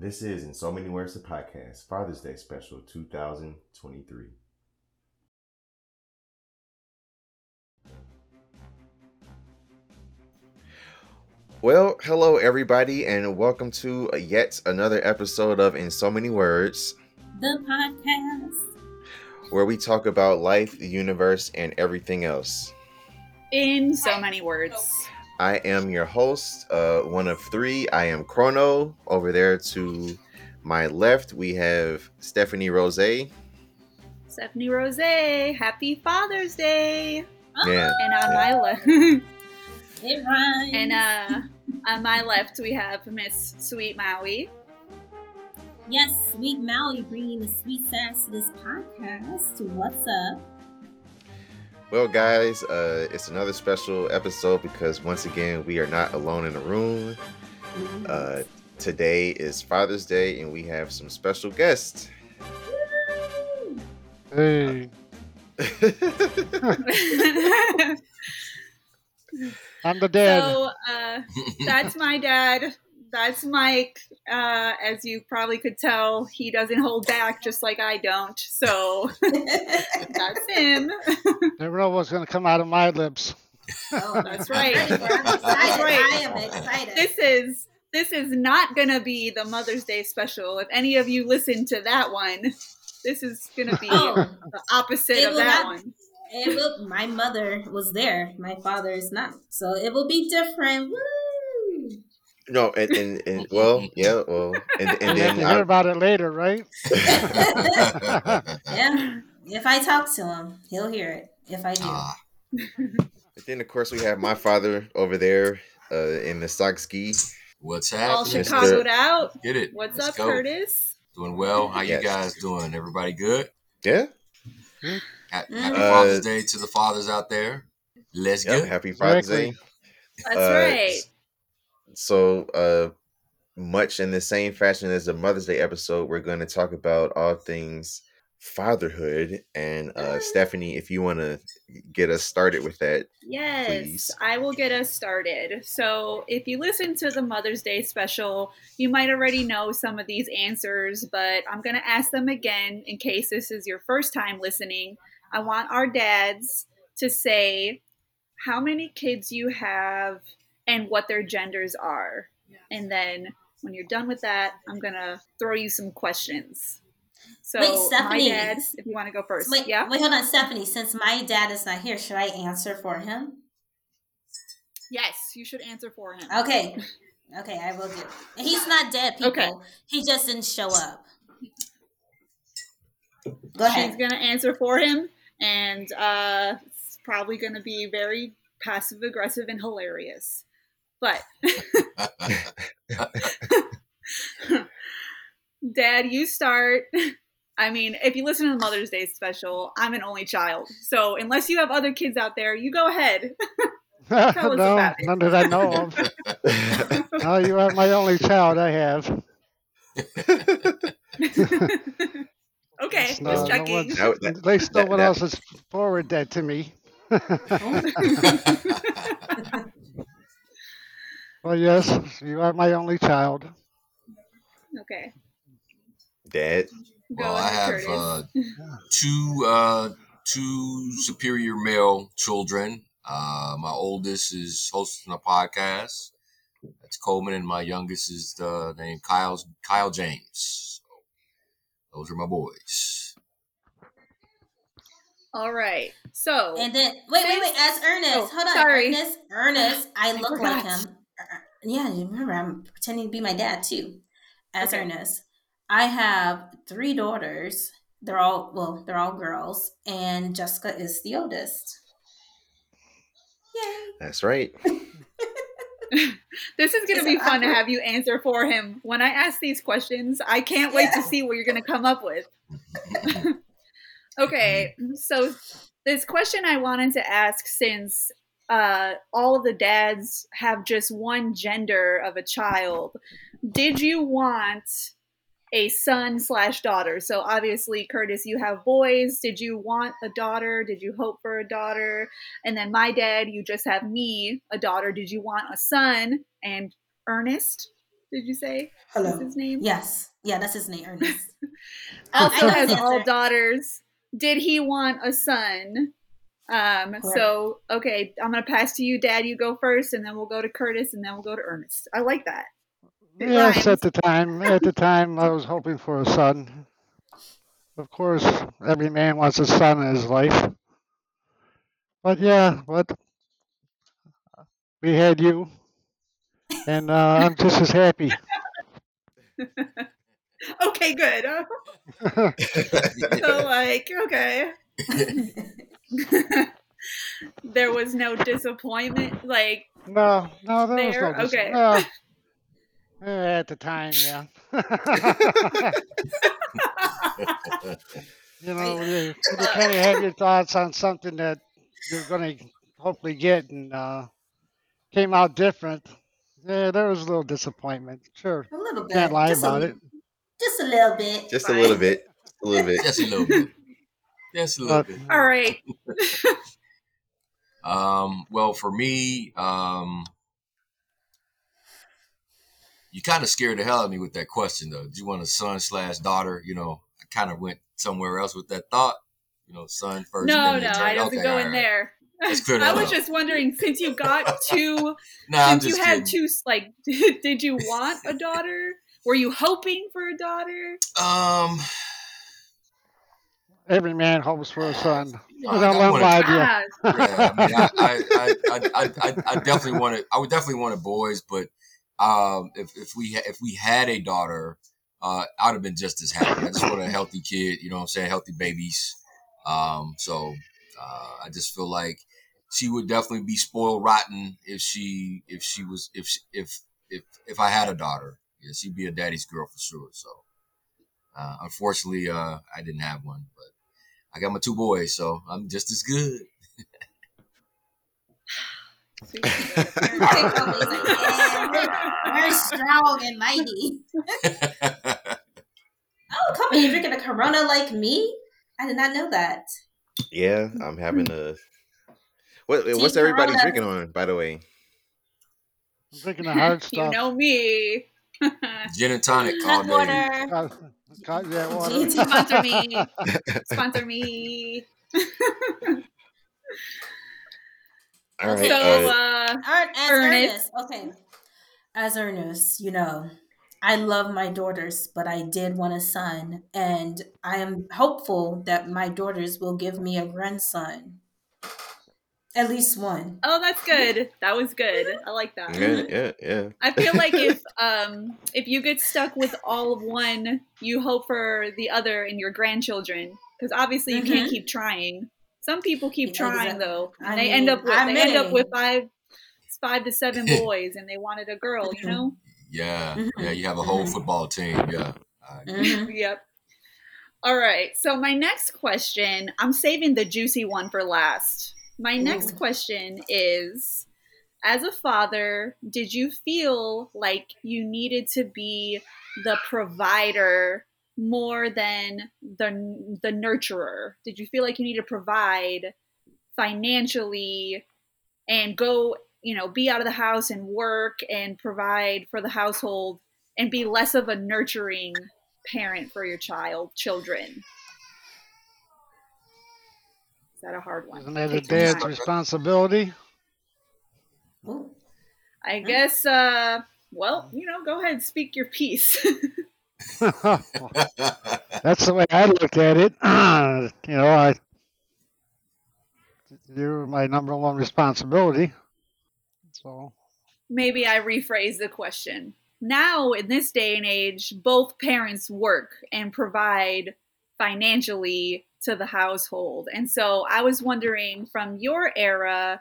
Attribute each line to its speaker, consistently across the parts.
Speaker 1: This is In So Many Words, the podcast, Father's Day special 2023. Well, hello everybody, and welcome to yet another episode of In So Many Words,
Speaker 2: the podcast,
Speaker 1: where we talk about life, the universe, and everything else.
Speaker 3: In so many words.
Speaker 1: I am your host, uh, one of three. I am Chrono. Over there to my left, we have Stephanie Rose.
Speaker 3: Stephanie Rose, happy Father's Day.
Speaker 1: Yeah.
Speaker 3: And on
Speaker 1: yeah.
Speaker 3: my left,
Speaker 2: it rhymes.
Speaker 3: and uh, on my left, we have Miss Sweet Maui.
Speaker 2: yes, Sweet Maui bringing the sweet sass to this podcast. What's up?
Speaker 1: Well, guys, uh, it's another special episode because once again, we are not alone in the room. Uh, today is Father's Day, and we have some special guests.
Speaker 4: Hey, I'm the dad.
Speaker 3: so uh, that's my dad. That's Mike. Uh, as you probably could tell, he doesn't hold back just like I don't. So that's him.
Speaker 4: Never know what's going to come out of my lips.
Speaker 2: Oh,
Speaker 3: That's right.
Speaker 2: I'm excited.
Speaker 3: That's right.
Speaker 2: I am excited.
Speaker 3: this is this is not gonna be the Mother's Day special. If any of you listen to that one, this is gonna be
Speaker 2: Oh.
Speaker 3: the opposite of that
Speaker 2: not-
Speaker 3: one.
Speaker 2: It will, my mother was there. My father is not. So it will be different. Woo!
Speaker 1: No, and, and, and well, yeah, well, and, and then
Speaker 4: to hear
Speaker 1: I,
Speaker 4: about it later, right?
Speaker 2: Yeah. If I talk to him, he'll hear it. If I do.
Speaker 5: Ah,
Speaker 1: But then, of course, we have my father over there uh, in the sock ski.
Speaker 5: what's
Speaker 3: All
Speaker 5: happening?
Speaker 1: Mr.
Speaker 3: Chicagoed out.
Speaker 5: Get it.
Speaker 3: What's
Speaker 5: Let's
Speaker 3: up,
Speaker 5: go.
Speaker 3: Curtis?
Speaker 5: Doing well. How
Speaker 1: Yes.
Speaker 5: you guys doing? Everybody good?
Speaker 1: Yeah,
Speaker 5: Ha- Happy
Speaker 2: Mhm.
Speaker 5: Father's
Speaker 1: Uh,
Speaker 5: Day to the fathers out there. Let's
Speaker 1: yep,
Speaker 5: get
Speaker 1: happy Father's
Speaker 4: Exactly.
Speaker 1: Day.
Speaker 3: That's
Speaker 1: Uh,
Speaker 3: right.
Speaker 1: So, uh, much in the same fashion as the Mother's Day episode, we're going to talk about all things fatherhood. And uh, Stephanie, if you want to get us started with that,
Speaker 3: Yes,
Speaker 1: please.
Speaker 3: I will get us started. So, if you listen to the Mother's Day special, you might already know some of these answers, but I'm going to ask them again in case this is your first time listening. I want our dads to say how many kids you have and what their genders are. And then when you're done with that, I'm going to throw you some questions. So,
Speaker 2: Wait,
Speaker 3: my
Speaker 2: Stephanie.
Speaker 3: dad, if you want to go first.
Speaker 2: Wait,
Speaker 3: yeah?
Speaker 2: wait, hold on, Stephanie. Since my dad is not here, should I answer for him?
Speaker 3: Yes, you should answer for him.
Speaker 2: Okay. Okay, I will do. He's not dead, people.
Speaker 3: Okay.
Speaker 2: He just didn't show up. Go
Speaker 3: She's
Speaker 2: ahead.
Speaker 3: gonna answer for him, and uh, it's probably gonna be very passive aggressive and hilarious. But Dad, you start. I mean, if you listen to the Mother's Day special, I'm an only child, so unless you have other kids out there, you go ahead.
Speaker 4: no,
Speaker 3: about it.
Speaker 4: none that I know of. Oh, you are my only child I have.
Speaker 3: okay,
Speaker 4: no,
Speaker 3: just
Speaker 4: no
Speaker 3: checking.
Speaker 4: one's-
Speaker 1: That- that-
Speaker 4: At least no
Speaker 1: that-
Speaker 4: one
Speaker 1: that-
Speaker 4: else has forwarded that to me. Oh. Well, yes, you are my only child.
Speaker 3: okay,
Speaker 1: Dad.
Speaker 3: go
Speaker 5: well, I have uh, two uh, two superior male children. Uh, my oldest is hosting a podcast. That's Coleman, and my youngest is uh, named Kyle Kyle James. So those are my boys.
Speaker 3: All right, so
Speaker 2: And then wait, wait, wait. As Ernest,
Speaker 3: Oh,
Speaker 2: hold on.
Speaker 3: sorry.
Speaker 2: Ernest, Ernest, I
Speaker 3: I
Speaker 2: look like him. Yeah, you remember I'm pretending to be my dad too. As
Speaker 3: Okay.
Speaker 2: Ernest, I have three daughters. They're all well, they're all girls, and Jessica is the oldest. Yay!
Speaker 1: That's right.
Speaker 3: This is going to
Speaker 2: Is
Speaker 3: be
Speaker 2: it
Speaker 3: fun to have you answer for him. When I ask these questions, I can't wait to see what you're going to come up with. okay, so this question I wanted to ask since uh, all of the dads have just one gender of a child, did you want a son slash daughter? So obviously, Curtis, you have boys. Did you want a daughter? Did you hope for a daughter? And then my dad, you just have me, a daughter. Did you want a son? And Ernest, Did you say?
Speaker 2: Hello.
Speaker 3: What's his name?
Speaker 2: Yes. Yeah, that's his name, Ernest.
Speaker 3: Also has all daughters. Did he want a son? Um,
Speaker 2: Correct.
Speaker 3: so okay, I'm gonna pass to you, Dad. You go first, and then we'll go to Curtis, and then we'll go to Ernest. I like that. It
Speaker 4: Yes,
Speaker 3: rhymes.
Speaker 4: at the time, at the time, I was hoping for a son. Of course, every man wants a son in his life. But yeah, but we had you, and uh, I'm just as happy.
Speaker 3: Okay, good. so like, okay. there was no disappointment. Like,
Speaker 4: no, no, there was no. dis-
Speaker 3: okay.
Speaker 4: Well, eh, at the time, yeah. you know, you, you kind of have your thoughts on something that you're going to hopefully get, and uh, came out different. Yeah, there was a little disappointment. Sure,
Speaker 2: A little bit.
Speaker 4: can't lie
Speaker 2: just
Speaker 4: about
Speaker 2: a,
Speaker 4: it.
Speaker 2: Just a little bit.
Speaker 1: Just a little bit. A little bit.
Speaker 5: Just a little bit. Just a little
Speaker 4: But
Speaker 5: bit.
Speaker 3: all right.
Speaker 5: Um, well, for me, um, you kind of scared the hell out of me with that question, though. Do you want a son slash daughter? You know, I kind of went somewhere else with that thought. You know, son first.
Speaker 3: No, no, I
Speaker 5: daughter.
Speaker 3: doesn't
Speaker 5: Okay,
Speaker 3: go
Speaker 5: all
Speaker 3: in
Speaker 5: right.
Speaker 3: there. I was
Speaker 5: up.
Speaker 3: just wondering, since you got two,
Speaker 5: Nah,
Speaker 3: since you had
Speaker 5: kidding.
Speaker 3: two, like, did you want a daughter? Were you hoping for a daughter?
Speaker 5: Um,
Speaker 4: every man hopes for a son.
Speaker 5: you
Speaker 4: I
Speaker 5: I,
Speaker 4: don't want
Speaker 5: wanted,
Speaker 4: my idea.
Speaker 3: Ah,
Speaker 5: yeah, I mean, I, I, I, I, I, I, I definitely wanted, I would definitely wanted boys, but um, if, if we if we had a daughter, uh, I'd have been just as happy. I just want a healthy kid, you know what I'm saying, healthy babies. Um, so uh, I just feel like she would definitely be spoiled rotten if she if she was if she, if if if I had a daughter. Yeah, she'd be a daddy's girl for sure. So uh, unfortunately, uh, I didn't have one, but I got my two boys, so I'm just as good.
Speaker 3: so you can go to
Speaker 2: Take
Speaker 3: Ernest.
Speaker 2: all these, like, yeah, we're, we're strong and mighty. Oh, come on, you're drinking a Corona like me? I did not know that.
Speaker 1: Yeah, I'm having a. What,
Speaker 2: Team
Speaker 1: what's everybody
Speaker 2: Corona.
Speaker 1: drinking on, by the way?
Speaker 4: I'm drinking the hard stuff.
Speaker 3: you know me.
Speaker 5: Gin and tonic all
Speaker 2: Cut
Speaker 5: day.
Speaker 2: water.
Speaker 4: Got- got- yeah, water.
Speaker 3: Sponsor me. Sponsor me.
Speaker 1: All right.
Speaker 3: so,
Speaker 1: uh,
Speaker 3: uh,
Speaker 2: Ern- as
Speaker 3: Ernest.
Speaker 2: Ernest. Okay. As Ernest, you know, I love my daughters, but I did want a son, and I am hopeful that my daughters will give me a grandson. At least one.
Speaker 3: oh, that's good. That was good. I like that.
Speaker 1: yeah, yeah, yeah.
Speaker 3: I feel like if um if you get stuck with all of one, you hope for the other in your grandchildren because obviously you can't
Speaker 2: Mhm.
Speaker 3: keep trying. Some people keep trying
Speaker 2: Exactly.
Speaker 3: though,
Speaker 2: I
Speaker 3: and they end up with
Speaker 2: I
Speaker 3: they end up with five five to seven boys, and they wanted a girl. You know.
Speaker 5: Yeah,
Speaker 2: Mhm.
Speaker 5: yeah, you have a whole
Speaker 2: Mhm.
Speaker 5: football team. Yeah. I agree.
Speaker 2: Mhm.
Speaker 3: Yep. All right. So my next question, I'm saving the juicy one for last. My next
Speaker 2: Ooh.
Speaker 3: question is as a father, did you feel like you needed to be the provider more than the the nurturer? Did you feel like you need to provide financially and go, you know, be out of the house and work and provide for the household and be less of a nurturing parent for your child, children? Is that a hard one?
Speaker 4: Isn't that a dad's responsibility?
Speaker 2: Ooh.
Speaker 3: I guess, uh, well, you know, go ahead, and speak your piece.
Speaker 4: That's the way I look at it. you know, I you're my number one responsibility. So
Speaker 3: Maybe I rephrase the question. Now, in this day and age, both parents work and provide financially to the household. And so I was wondering from your era,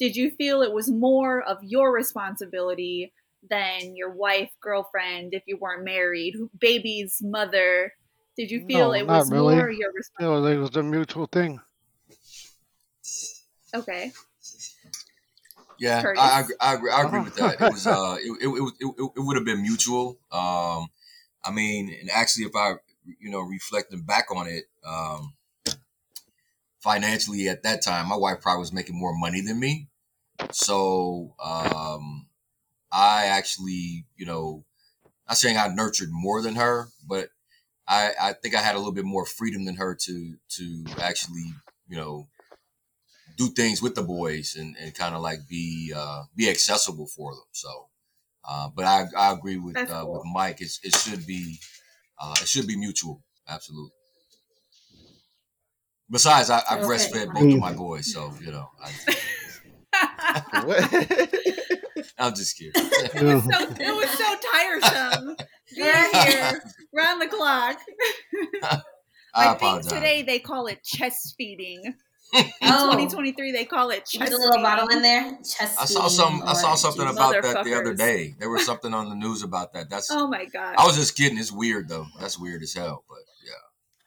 Speaker 3: did you feel it was more of your responsibility than your wife, girlfriend, if you weren't married, baby's mother? Did you feel
Speaker 4: No,
Speaker 3: it was
Speaker 4: really.
Speaker 3: more your responsibility?
Speaker 4: know, it was a mutual thing.
Speaker 3: Okay.
Speaker 5: Yeah,
Speaker 3: Curtis?
Speaker 5: I, I, agree- I, agree, I agree with that. It was uh, it, it, it, it, it would have been mutual. Um, I mean, and actually, if I, you know, reflecting back on it, um, financially at that time, my wife probably was making more money than me. So, um, I actually, you know, not saying I nurtured more than her, but I, I think I had a little bit more freedom than her to to actually, you know, do things with the boys and, and kind of like be uh, be accessible for them. So, uh, but I, I agree with uh,
Speaker 3: cool.
Speaker 5: with Mike. It's, it should be uh, it should be mutual. Absolutely. Besides, I, I
Speaker 2: Okay.
Speaker 5: breastfed both of my boys, so you know. I,
Speaker 1: What?
Speaker 5: I'm just kidding.
Speaker 3: It was so it was so tiresome being here round the clock.
Speaker 5: I,
Speaker 3: I, think today they call it chest feeding.
Speaker 2: Oh,
Speaker 3: 2023 they call it
Speaker 2: put
Speaker 3: chest
Speaker 2: a little bottle in there. Chest
Speaker 5: I saw some. I saw something about that the other day. There was something on the news about that. That's.
Speaker 3: Oh my god.
Speaker 5: I was just kidding. It's weird though. That's weird as hell. But yeah,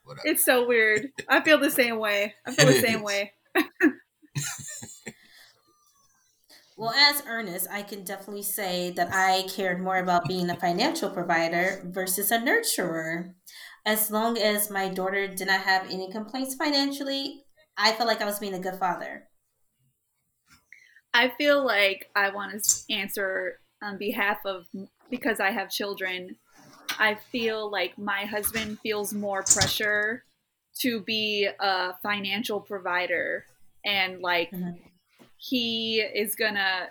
Speaker 5: whatever.
Speaker 3: It's so weird. I feel the same way. I feel
Speaker 5: It
Speaker 3: the same
Speaker 5: is.
Speaker 3: way.
Speaker 2: Well, as Ernest, I can definitely say that I cared more about being a financial provider versus a nurturer. As long as my daughter did not have any complaints financially, I felt like I was being a good father.
Speaker 3: I feel like I want to answer on behalf of because I have children. I feel like my husband feels more pressure to be a financial provider and like
Speaker 2: Mhm.
Speaker 3: he is gonna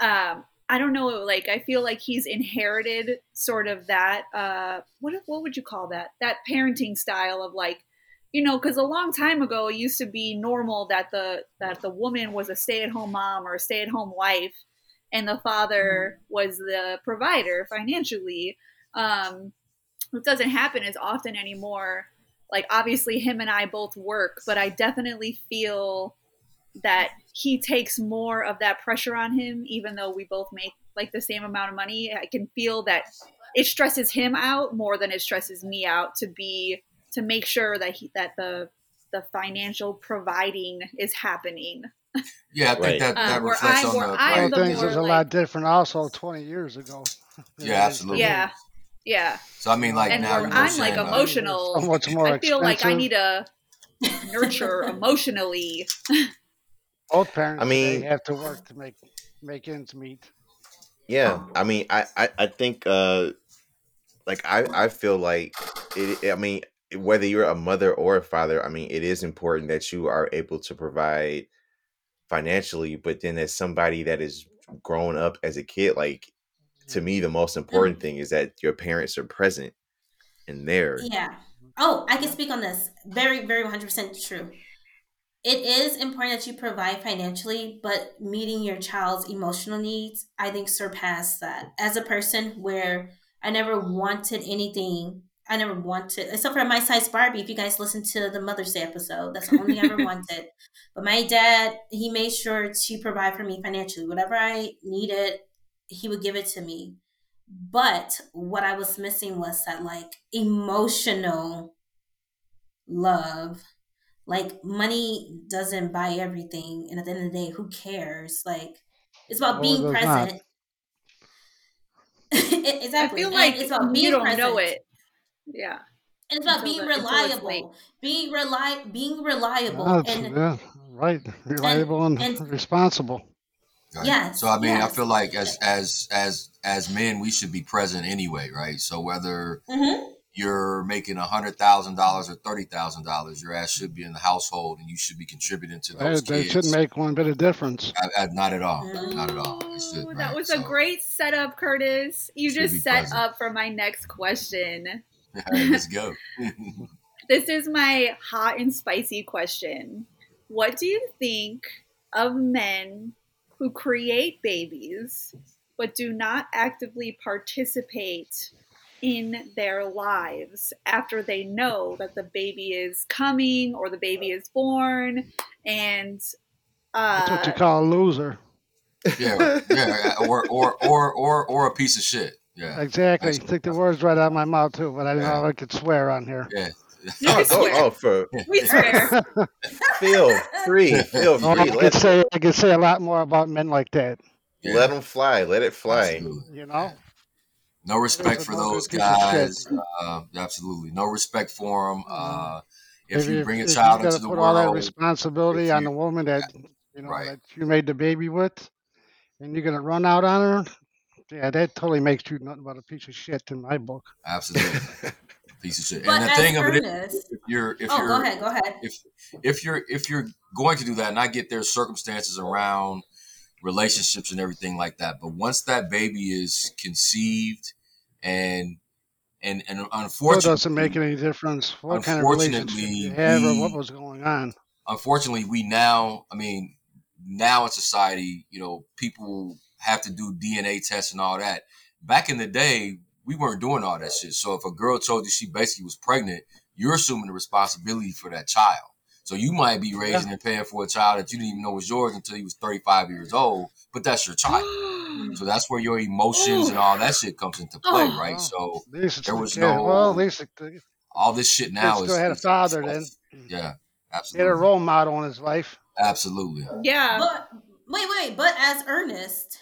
Speaker 3: um I don't know like I feel like he's inherited sort of that uh what what would you call that that parenting style of like you know because a long time ago it used to be normal that the that the woman was a stay-at-home mom or a stay-at-home wife and the father was the provider financially. Um it doesn't happen as often anymore. Like obviously him and i both work but i definitely feel that he takes more of that pressure on him even though we both make like the same amount of money. I can feel that it stresses him out more than it stresses me out to be to make sure that he that the the financial providing is happening
Speaker 5: Yeah, I think
Speaker 1: Right.
Speaker 5: that that
Speaker 3: Um, where
Speaker 5: reflects
Speaker 3: I-
Speaker 5: on
Speaker 3: where
Speaker 5: the.
Speaker 3: I
Speaker 4: Well,
Speaker 3: am the
Speaker 4: things
Speaker 3: more,
Speaker 4: is a
Speaker 3: like-
Speaker 4: lot different also 20 years ago.
Speaker 5: Yeah, absolutely.
Speaker 3: yeah yeah
Speaker 5: So I mean, like
Speaker 3: and
Speaker 5: now you know,
Speaker 3: i'm like
Speaker 5: saying, uh,
Speaker 3: emotional
Speaker 4: So much more
Speaker 3: i feel like i need to nurture emotionally
Speaker 4: Both parents
Speaker 1: I mean-
Speaker 4: have to work to make make ends meet.
Speaker 1: Yeah, I mean, I, I, I think, uh, like, I, I feel like it. I mean, whether you're a mother or a father, I mean, it is important that you are able to provide financially. But then, as somebody that is grown up as a kid, like, to mm-hmm. me, the most mm-hmm. important thing is that your parents are present and there.
Speaker 2: Yeah. Oh, I can speak on this. Very, very 100% true. It is important that you provide financially, but meeting your child's emotional needs, I think, surpass that. As a person where I never wanted anything, I never wanted, except for my size Barbie. If you guys listen to the Mother's Day episode, that's the only I ever wanted. But my dad, he made sure to provide for me financially. Whatever I needed, he would give it to me. But what I was missing was that like emotional love. Like money doesn't buy everything, and at the end of the day, who cares? Like it's about
Speaker 4: No, it
Speaker 2: being
Speaker 4: does not.
Speaker 2: present.
Speaker 3: i feel like
Speaker 2: it's about being
Speaker 3: you don't
Speaker 2: present.
Speaker 3: know it yeah
Speaker 2: And it's about
Speaker 3: until
Speaker 2: being
Speaker 3: the- until it's late.
Speaker 2: reliable. Being reli- being reliable.
Speaker 4: Yeah,
Speaker 2: and
Speaker 4: yeah, right. Reliable and,
Speaker 2: and-
Speaker 4: responsible.
Speaker 5: Right?
Speaker 2: Yes,
Speaker 5: So I mean, I feel like as as as as men, we should be present anyway, right? So whether
Speaker 2: Mhm.
Speaker 5: you're making a hundred thousand dollars or thirty thousand dollars, your ass should be in the household, and you should be contributing to
Speaker 4: They,
Speaker 5: those
Speaker 4: they
Speaker 5: kids.
Speaker 4: shouldn't make one bit of difference.
Speaker 5: I- I- not at all. Not at all. Should,
Speaker 3: Ooh,
Speaker 5: right?
Speaker 3: That was a great setup, Curtis. You just set
Speaker 5: present.
Speaker 3: up for my next question.
Speaker 5: all right, let's go.
Speaker 3: This is my hot and spicy question. What do you think of men who create babies but do not actively participate in their lives after they know that the baby is coming or the baby is born and
Speaker 4: That's what you
Speaker 3: uh,
Speaker 4: call a loser.
Speaker 5: yeah, yeah, or or or or or a piece of shit. Yeah,
Speaker 4: Exactly.
Speaker 5: That's-
Speaker 4: Took the words right out of my mouth too, but I didn't know I could swear on here.
Speaker 5: yeah.
Speaker 3: You
Speaker 1: Oh,
Speaker 3: can swear.
Speaker 1: oh, for
Speaker 3: we swear.
Speaker 1: feel free, feel
Speaker 4: Oh, I could say I could say a lot more about men like that.
Speaker 5: yeah.
Speaker 1: let them fly. Let it fly.
Speaker 5: Absolutely.
Speaker 4: You know.
Speaker 5: No respect for those
Speaker 4: good piece of
Speaker 5: guys. Uh, absolutely, no respect for them. Uh, if
Speaker 4: Maybe
Speaker 5: you bring a
Speaker 4: if
Speaker 5: child
Speaker 4: you
Speaker 5: into
Speaker 4: gotta
Speaker 5: the
Speaker 4: put all that responsibility
Speaker 5: if
Speaker 4: on the woman that you know
Speaker 5: Right.
Speaker 4: that you made the baby with, and you're gonna run out on her, yeah, that totally makes you nothing but a piece of shit in my book.
Speaker 5: Absolutely, piece of shit.
Speaker 2: But
Speaker 5: and the thing of it is,
Speaker 2: Ernest,
Speaker 5: if you're if
Speaker 2: oh,
Speaker 5: you're
Speaker 2: go ahead, go ahead.
Speaker 5: if if you're if you're going to do that, and I get there's circumstances around relationships and everything like that, but once that baby is conceived and and and
Speaker 4: Still
Speaker 5: unfortunately,
Speaker 4: doesn't make any difference what kind of relationship you
Speaker 5: Unfortunately,
Speaker 4: have or what was going on.
Speaker 5: unfortunately, we now, I mean, now in society, you know, people have to do DNA tests and all that. Back in the day, we weren't doing all that shit. So if a girl told you she basically was pregnant, you're assuming the responsibility for that child. So you might be raising and paying for a child that you didn't even know was yours until he was 35 years old, but that's your child. So that's where your emotions and all that shit comes into play,
Speaker 2: Oh.
Speaker 5: right? So
Speaker 4: At least it's
Speaker 5: There was no-
Speaker 4: well, at least the
Speaker 5: all this shit now is
Speaker 4: still had a father then.
Speaker 5: Yeah,
Speaker 4: He had a role model in his life.
Speaker 5: absolutely.
Speaker 3: Yeah.
Speaker 2: But wait, wait, but as Ernest,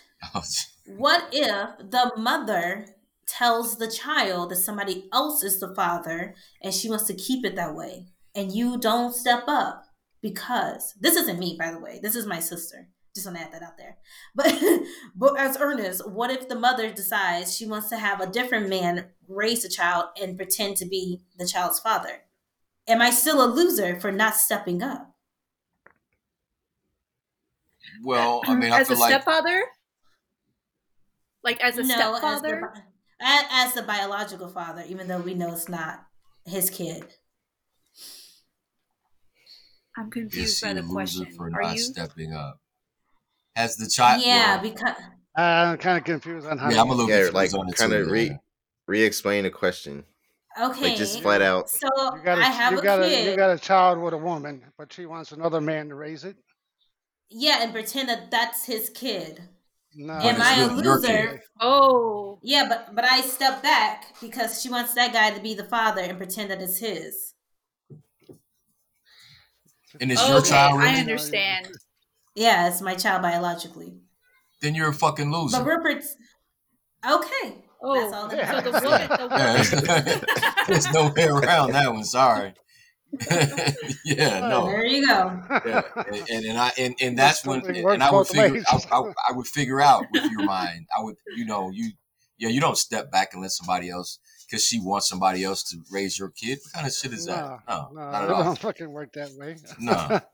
Speaker 2: what if the mother tells the child that somebody else is the father and she wants to keep it that way and you don't step up because this isn't me by the way this is my sister. Just want to add that out there. But but as ernest what if the mother decides she wants to have a different man raise the child and pretend to be the child's father? Am i still a loser for not stepping up?
Speaker 5: Well, I mean, I
Speaker 3: as
Speaker 5: feel
Speaker 3: a
Speaker 5: like
Speaker 3: stepfather? Like as a
Speaker 2: as the,
Speaker 3: stepfather?
Speaker 2: bi- a- as the biological father even though we know it's not his kid
Speaker 3: I'm confused
Speaker 5: he
Speaker 3: by
Speaker 5: a
Speaker 3: the
Speaker 5: loser
Speaker 3: question.
Speaker 5: for
Speaker 3: Are
Speaker 5: not
Speaker 3: you?
Speaker 5: stepping up? Has the child?
Speaker 2: yeah
Speaker 5: well,
Speaker 2: because uh,
Speaker 4: I'm kind of confused on how.
Speaker 5: yeah, I'm a little
Speaker 1: yeah,
Speaker 5: confused
Speaker 1: like
Speaker 5: it
Speaker 1: kind
Speaker 5: too.
Speaker 1: of re
Speaker 5: yeah.
Speaker 1: re-explain the question.
Speaker 2: okay
Speaker 1: Like just flat out.
Speaker 2: so
Speaker 4: you got a,
Speaker 2: i have
Speaker 4: you
Speaker 2: a
Speaker 4: got a
Speaker 2: kid
Speaker 4: you got a child with a woman, but she wants another man to raise it.
Speaker 2: yeah and pretend that that's his kid
Speaker 4: No,
Speaker 2: am i a loser.
Speaker 3: Oh.
Speaker 2: yeah but but i step back because she wants that guy to be the father and pretend that it's his
Speaker 5: And it's your
Speaker 3: Okay,
Speaker 5: child,
Speaker 3: I understand.
Speaker 2: yeah it's my child biologically
Speaker 5: Then you're a fucking loser.
Speaker 2: but we're okay
Speaker 3: Oh.
Speaker 2: That's all that
Speaker 4: Yeah.
Speaker 3: So the woman, the woman.
Speaker 5: there's, there's no way around that one. Sorry. yeah, no.
Speaker 2: there you go
Speaker 5: Yeah, and, and, and I and, and that's when and I would figure. I, I, I would figure out with your mind. I would you know you yeah you don't step back and let somebody else because she wants somebody else to raise your kid. What kind of shit is that? No,
Speaker 4: no,
Speaker 5: not at all.
Speaker 4: don't fucking work that way.
Speaker 5: No.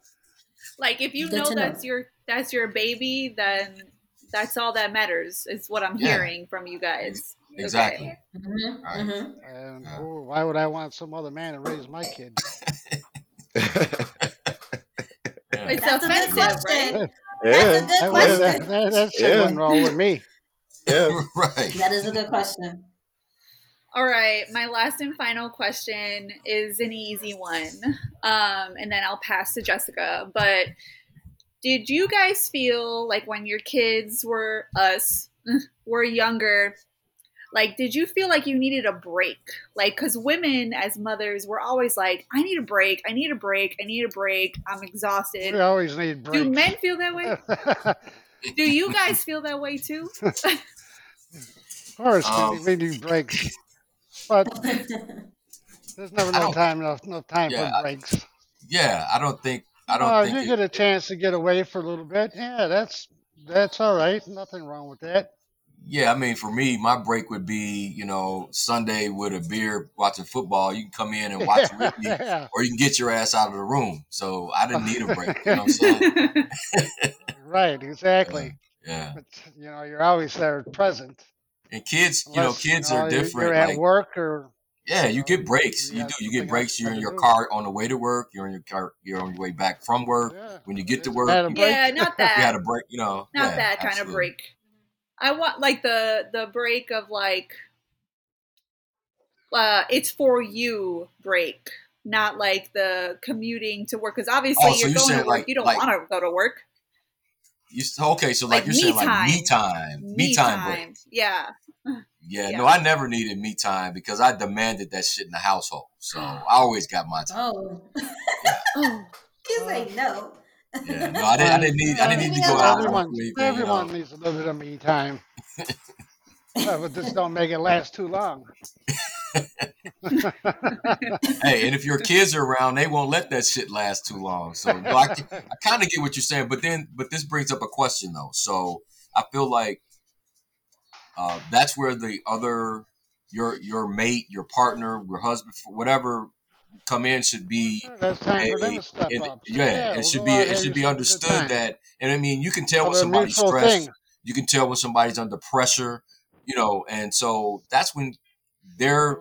Speaker 3: Like if you
Speaker 2: Good
Speaker 3: know
Speaker 2: to know.
Speaker 3: that's your that's your baby, then that's all that matters. Is what I'm
Speaker 5: Yeah.
Speaker 3: hearing from you guys.
Speaker 5: Exactly.
Speaker 2: Mhm,
Speaker 5: Right.
Speaker 2: mhm.
Speaker 4: And
Speaker 5: Yeah.
Speaker 4: who- why would I want some other man to raise my kid?
Speaker 5: Yeah.
Speaker 3: It's
Speaker 2: That's a good
Speaker 3: offensive,
Speaker 2: question.
Speaker 3: right?
Speaker 1: yeah,
Speaker 2: That's a good question.
Speaker 4: that, that, that shit
Speaker 1: Yeah.
Speaker 4: wouldn't with me.
Speaker 1: yeah.
Speaker 5: right.
Speaker 2: That is a good question.
Speaker 3: All right, my last and final question is an easy one, um, and then I'll pass to Jessica. But did you guys feel like when your kids were us were younger, like did you feel like you needed a break? Like, because women as mothers, we're always like, I need a break, I need a break, I need a break, I'm exhausted.
Speaker 4: We always need breaks.
Speaker 3: Do men feel that way? Do you guys feel that way too?
Speaker 4: of course, we-
Speaker 5: Um,
Speaker 4: we need breaks. But there's never
Speaker 5: I
Speaker 4: no time enough, enough time
Speaker 5: Yeah, I-
Speaker 4: for breaks.
Speaker 5: Yeah, I don't think I don't
Speaker 4: Oh,
Speaker 5: think
Speaker 4: you
Speaker 5: it-
Speaker 4: get a chance to get away for a little bit. Yeah, that's that's all right. Nothing wrong with that.
Speaker 5: Yeah, I mean, for me, my break would be, you know, Sunday with a beer watching football. You can come in and watch with me,
Speaker 4: yeah,
Speaker 5: or you can get your ass out of the room. So I didn't need a break. You know what I'm saying?
Speaker 4: right, exactly.
Speaker 5: Yeah.
Speaker 4: But you know, you're always there present.
Speaker 5: And kids, you know, kids
Speaker 4: you know,
Speaker 5: are
Speaker 4: you're-
Speaker 5: different.
Speaker 4: You're at
Speaker 5: like,
Speaker 4: work or
Speaker 5: yeah, you get um, breaks.
Speaker 4: you
Speaker 5: You do. You get breaks. You're in your car on the way to work. You're in your car. You're on your way back from work.
Speaker 4: yeah.
Speaker 5: When you get to work, you,
Speaker 3: yeah, not that.
Speaker 5: you had
Speaker 3: that.
Speaker 5: a break. You know,
Speaker 3: not
Speaker 5: yeah,
Speaker 3: that kind of break. I want like the the break of like uh it's for you break, not like the commuting to work because obviously
Speaker 5: Oh, so
Speaker 3: you're
Speaker 5: you
Speaker 3: going
Speaker 5: said,
Speaker 3: to work,
Speaker 5: like-
Speaker 3: you don't
Speaker 5: like-
Speaker 3: want to go to work.
Speaker 5: You okay? So like,
Speaker 3: like
Speaker 5: you're
Speaker 3: me
Speaker 5: saying like
Speaker 3: time.
Speaker 5: me time, me, time break.
Speaker 3: Yeah.
Speaker 5: Yeah,
Speaker 3: Yeah.
Speaker 5: no, I never needed me time because I demanded that shit in the household. So I always got my time.
Speaker 2: Oh,
Speaker 3: Oh.
Speaker 2: you say no.
Speaker 5: Yeah, no, I didn't. I didn't need. I didn't need to go out.
Speaker 4: Everyone,
Speaker 5: anything, you know.
Speaker 4: everyone needs a little bit of me time. Yeah, but just don't make it last too long.
Speaker 5: Hey, and if your kids are around, they won't let that shit last too long. So I, I kind of get what you're saying, but then, but this brings up a question though. So I feel like, uh, that's where the other your your mate, your partner, your husband, whatever come in should be.
Speaker 4: That's time for them to step up.
Speaker 5: yeah,
Speaker 4: we'll
Speaker 5: it should be it should be
Speaker 4: have a good
Speaker 5: understood that, and I mean, you can tell when somebody's stressed.
Speaker 4: thing.
Speaker 5: You can tell when somebody's under pressure, you know, and so that's when their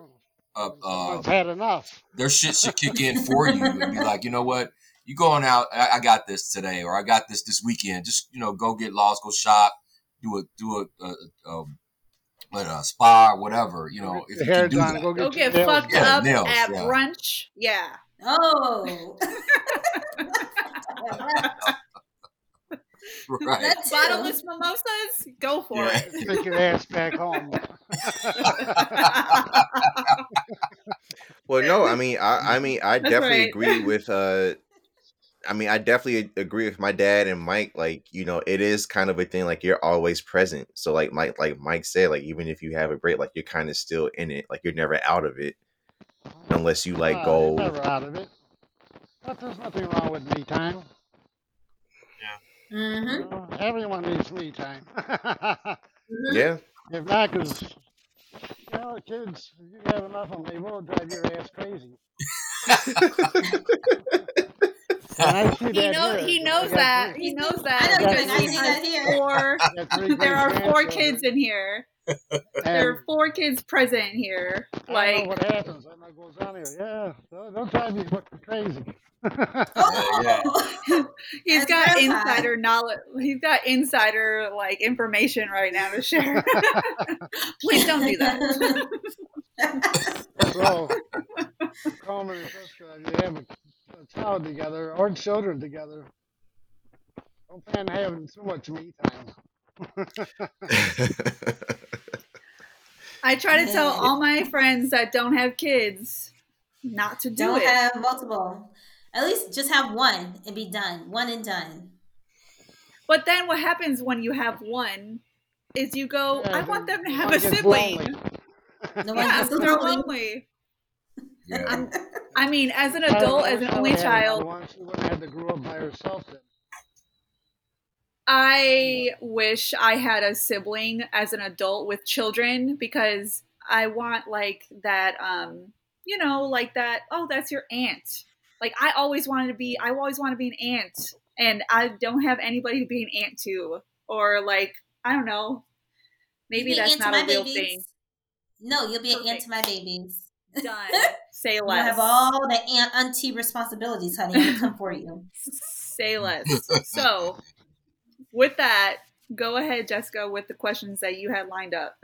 Speaker 5: uh, uh,
Speaker 4: had enough.
Speaker 5: their shit should kick in for you and be like, you know what, you going out? I, I got this today, or I got this this weekend. Just you know, go get lost, go shop, do a do a, a, a, what, a spa, or whatever. You know, if
Speaker 4: Your
Speaker 5: you can
Speaker 4: hair
Speaker 5: do
Speaker 4: done,
Speaker 5: that.
Speaker 4: go
Speaker 3: Go
Speaker 4: get, your
Speaker 3: get fucked.
Speaker 5: Yeah,
Speaker 3: up
Speaker 5: nails,
Speaker 3: at
Speaker 5: yeah.
Speaker 3: brunch. Yeah.
Speaker 2: Oh.
Speaker 5: right?
Speaker 2: That too.
Speaker 3: Bottomless mimosas? Go for
Speaker 5: Yeah.
Speaker 3: it.
Speaker 4: Take your ass back home.
Speaker 1: Well, no, I mean, I, I mean, I
Speaker 3: That's
Speaker 1: definitely
Speaker 3: right.
Speaker 1: agree with. uh I mean, I definitely agree with my dad and Mike. Like, you know, it is kind of a thing. Like, you're always present. So, like Mike, like Mike said, like even if you have a break, like you're kind of still in it. Like, you're never out of it, unless you like go.
Speaker 4: you're never out of it. But there's nothing wrong with me time.
Speaker 2: Mm-hmm.
Speaker 4: You know, everyone needs me time.
Speaker 1: Yeah,
Speaker 4: if not, because you know, kids, you have enough of them, they will drive your ass crazy. And I see
Speaker 3: He
Speaker 4: that
Speaker 3: know he knows that.
Speaker 4: three-
Speaker 3: He knows
Speaker 2: I
Speaker 3: that.
Speaker 2: know
Speaker 4: because
Speaker 3: because
Speaker 4: I see
Speaker 2: that here.
Speaker 3: four
Speaker 4: I got three
Speaker 3: there are four kids in here. There are four kids present here.
Speaker 4: I know
Speaker 3: Like
Speaker 4: what happens when that goes on here. Yeah, don't, don't drive me fucking crazy.
Speaker 2: Oh.
Speaker 3: he's
Speaker 2: That's
Speaker 3: got
Speaker 2: grandpa.
Speaker 3: insider knowledge. He's got insider like information right now to share. Please don't do that.
Speaker 4: So, Coleman and Jessica, if you have a, a child together or children together, don't plan on having so much me time.
Speaker 3: I try to tell all my friends that don't have kids not to do
Speaker 2: Don't
Speaker 3: it.
Speaker 2: have multiple. At least just have one and be done. One and done.
Speaker 3: But then what happens when you have one is you go,
Speaker 4: Yeah,
Speaker 3: I want them to have a sibling.
Speaker 4: lonely.
Speaker 2: No one
Speaker 3: Yeah,
Speaker 2: gets
Speaker 3: so they're
Speaker 2: lonely.
Speaker 3: Lonely.
Speaker 5: Yeah.
Speaker 3: I'm, mean, as an
Speaker 4: I- I
Speaker 3: adult, as an only child.
Speaker 4: She wouldn't have had to grow up by herself then.
Speaker 3: I wish I had a sibling as an adult with children because I want like that um you know like that oh that's your aunt. Like I always wanted to be I always want to be an aunt and I don't have anybody to be an aunt to or like I don't know. Maybe that's
Speaker 2: aunt to
Speaker 3: not a
Speaker 2: my
Speaker 3: real
Speaker 2: babies.
Speaker 3: thing.
Speaker 2: No, you'll be an aunt to my babies.
Speaker 3: Done. Say
Speaker 2: You'll have all the aunt auntie responsibilities, honey. I'm gonna come for you.
Speaker 3: Say less. so, with that, go ahead, Jessica, with the questions that you had lined up.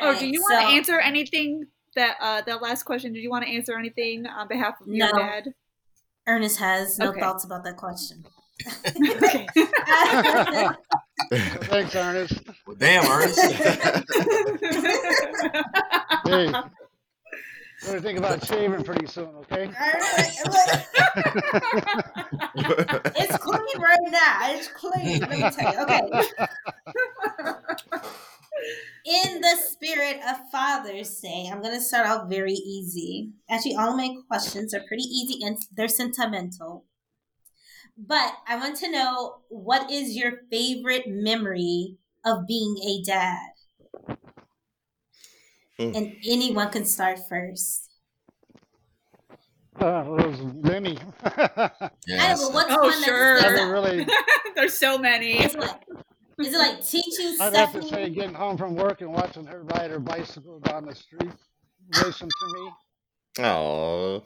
Speaker 3: Oh, do you want to answer anything that uh that last question? Did you want to answer anything on behalf of your
Speaker 2: No.
Speaker 3: dad?
Speaker 2: Ernest has no
Speaker 3: Okay.
Speaker 2: thoughts about that question.
Speaker 3: Okay.
Speaker 4: Thanks, Ernest.
Speaker 5: Well, damn, Ernest.
Speaker 4: Hey, we're gonna think about shaving pretty soon, okay?
Speaker 2: it's clean right now. It's clean. Let me tell you. Okay. In the spirit of Father's Day, I'm to start out very easy. Actually, all my questions are pretty easy and they're sentimental. But I want to know what is your favorite memory of being a dad?
Speaker 1: Hmm.
Speaker 2: And anyone can start first.
Speaker 4: Uh, there's many.
Speaker 5: Yes.
Speaker 2: I know, but what's
Speaker 3: Oh,
Speaker 2: one
Speaker 3: sure.
Speaker 4: I
Speaker 2: that
Speaker 4: really.
Speaker 3: There's so many.
Speaker 2: Is it like, is it like teach you
Speaker 4: I'd have to say, getting home from work and watching her ride her bicycle down the street, racing to me.
Speaker 1: Oh,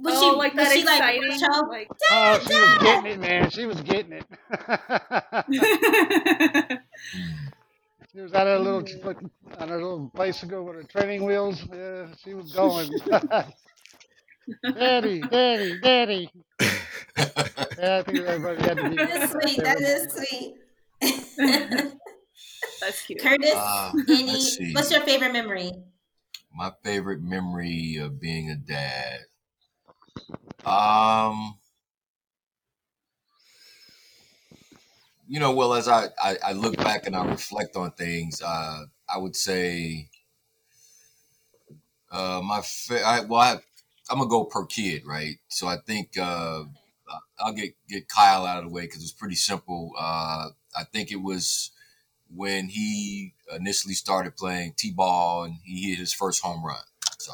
Speaker 2: Was
Speaker 3: oh,
Speaker 2: she
Speaker 3: like
Speaker 2: was
Speaker 3: that
Speaker 2: she like,
Speaker 3: exciting.
Speaker 2: Rachel?
Speaker 3: Like,
Speaker 4: Oh, she was getting it, man. She was getting it. She was on her little on her little bicycle with her training wheels. Yeah, she was going. daddy, daddy, daddy. Yeah, I think everybody had to be.
Speaker 2: That is sweet. That is sweet.
Speaker 3: That's cute.
Speaker 2: Curtis,
Speaker 5: Uh,
Speaker 2: any? What's your favorite memory?
Speaker 5: My favorite memory of being a dad. Um, you know, well, as I, I, I look back and I reflect on things, uh, I would say, uh, my fa- I, well, I, I'm gonna go per kid, right? So I think uh, I'll get get Kyle out of the way because it's pretty simple. Uh, I think it was when he initially started playing t-ball and he hit his first home run. So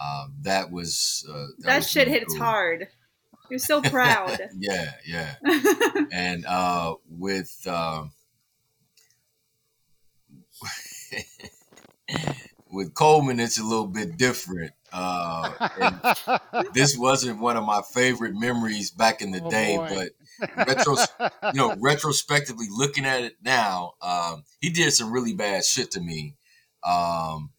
Speaker 5: um, that was uh, that,
Speaker 3: that
Speaker 5: was
Speaker 3: shit hits
Speaker 5: cool.
Speaker 3: hard. You're so proud.
Speaker 5: Yeah, yeah. and uh, with um, with Coleman, it's a little bit different. Uh, and this wasn't one of my favorite memories back in the
Speaker 4: Oh,
Speaker 5: day,
Speaker 4: boy.
Speaker 5: but retros, you know, retrospectively looking at it now, um, he did some really bad shit to me. Um,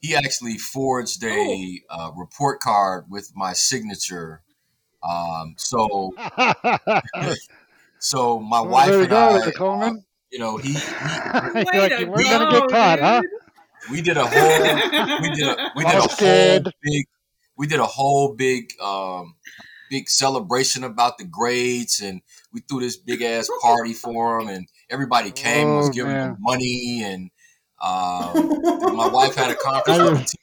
Speaker 5: he actually forged a uh, report card with my signature. Um, so, so my
Speaker 4: Well,
Speaker 5: wife
Speaker 4: there you
Speaker 5: and
Speaker 4: go,
Speaker 5: I,
Speaker 4: Mr. Coleman.
Speaker 5: you know, he, he
Speaker 4: like,
Speaker 3: to
Speaker 4: we're gonna get caught, huh?
Speaker 5: we did a whole we did a we did a whole big we did a whole big um big celebration about the grades and we threw this big ass party for him and everybody came and was
Speaker 4: Oh,
Speaker 5: giving
Speaker 4: man.
Speaker 5: him money and um my wife had a conference with
Speaker 4: you-
Speaker 5: the teacher
Speaker 4: How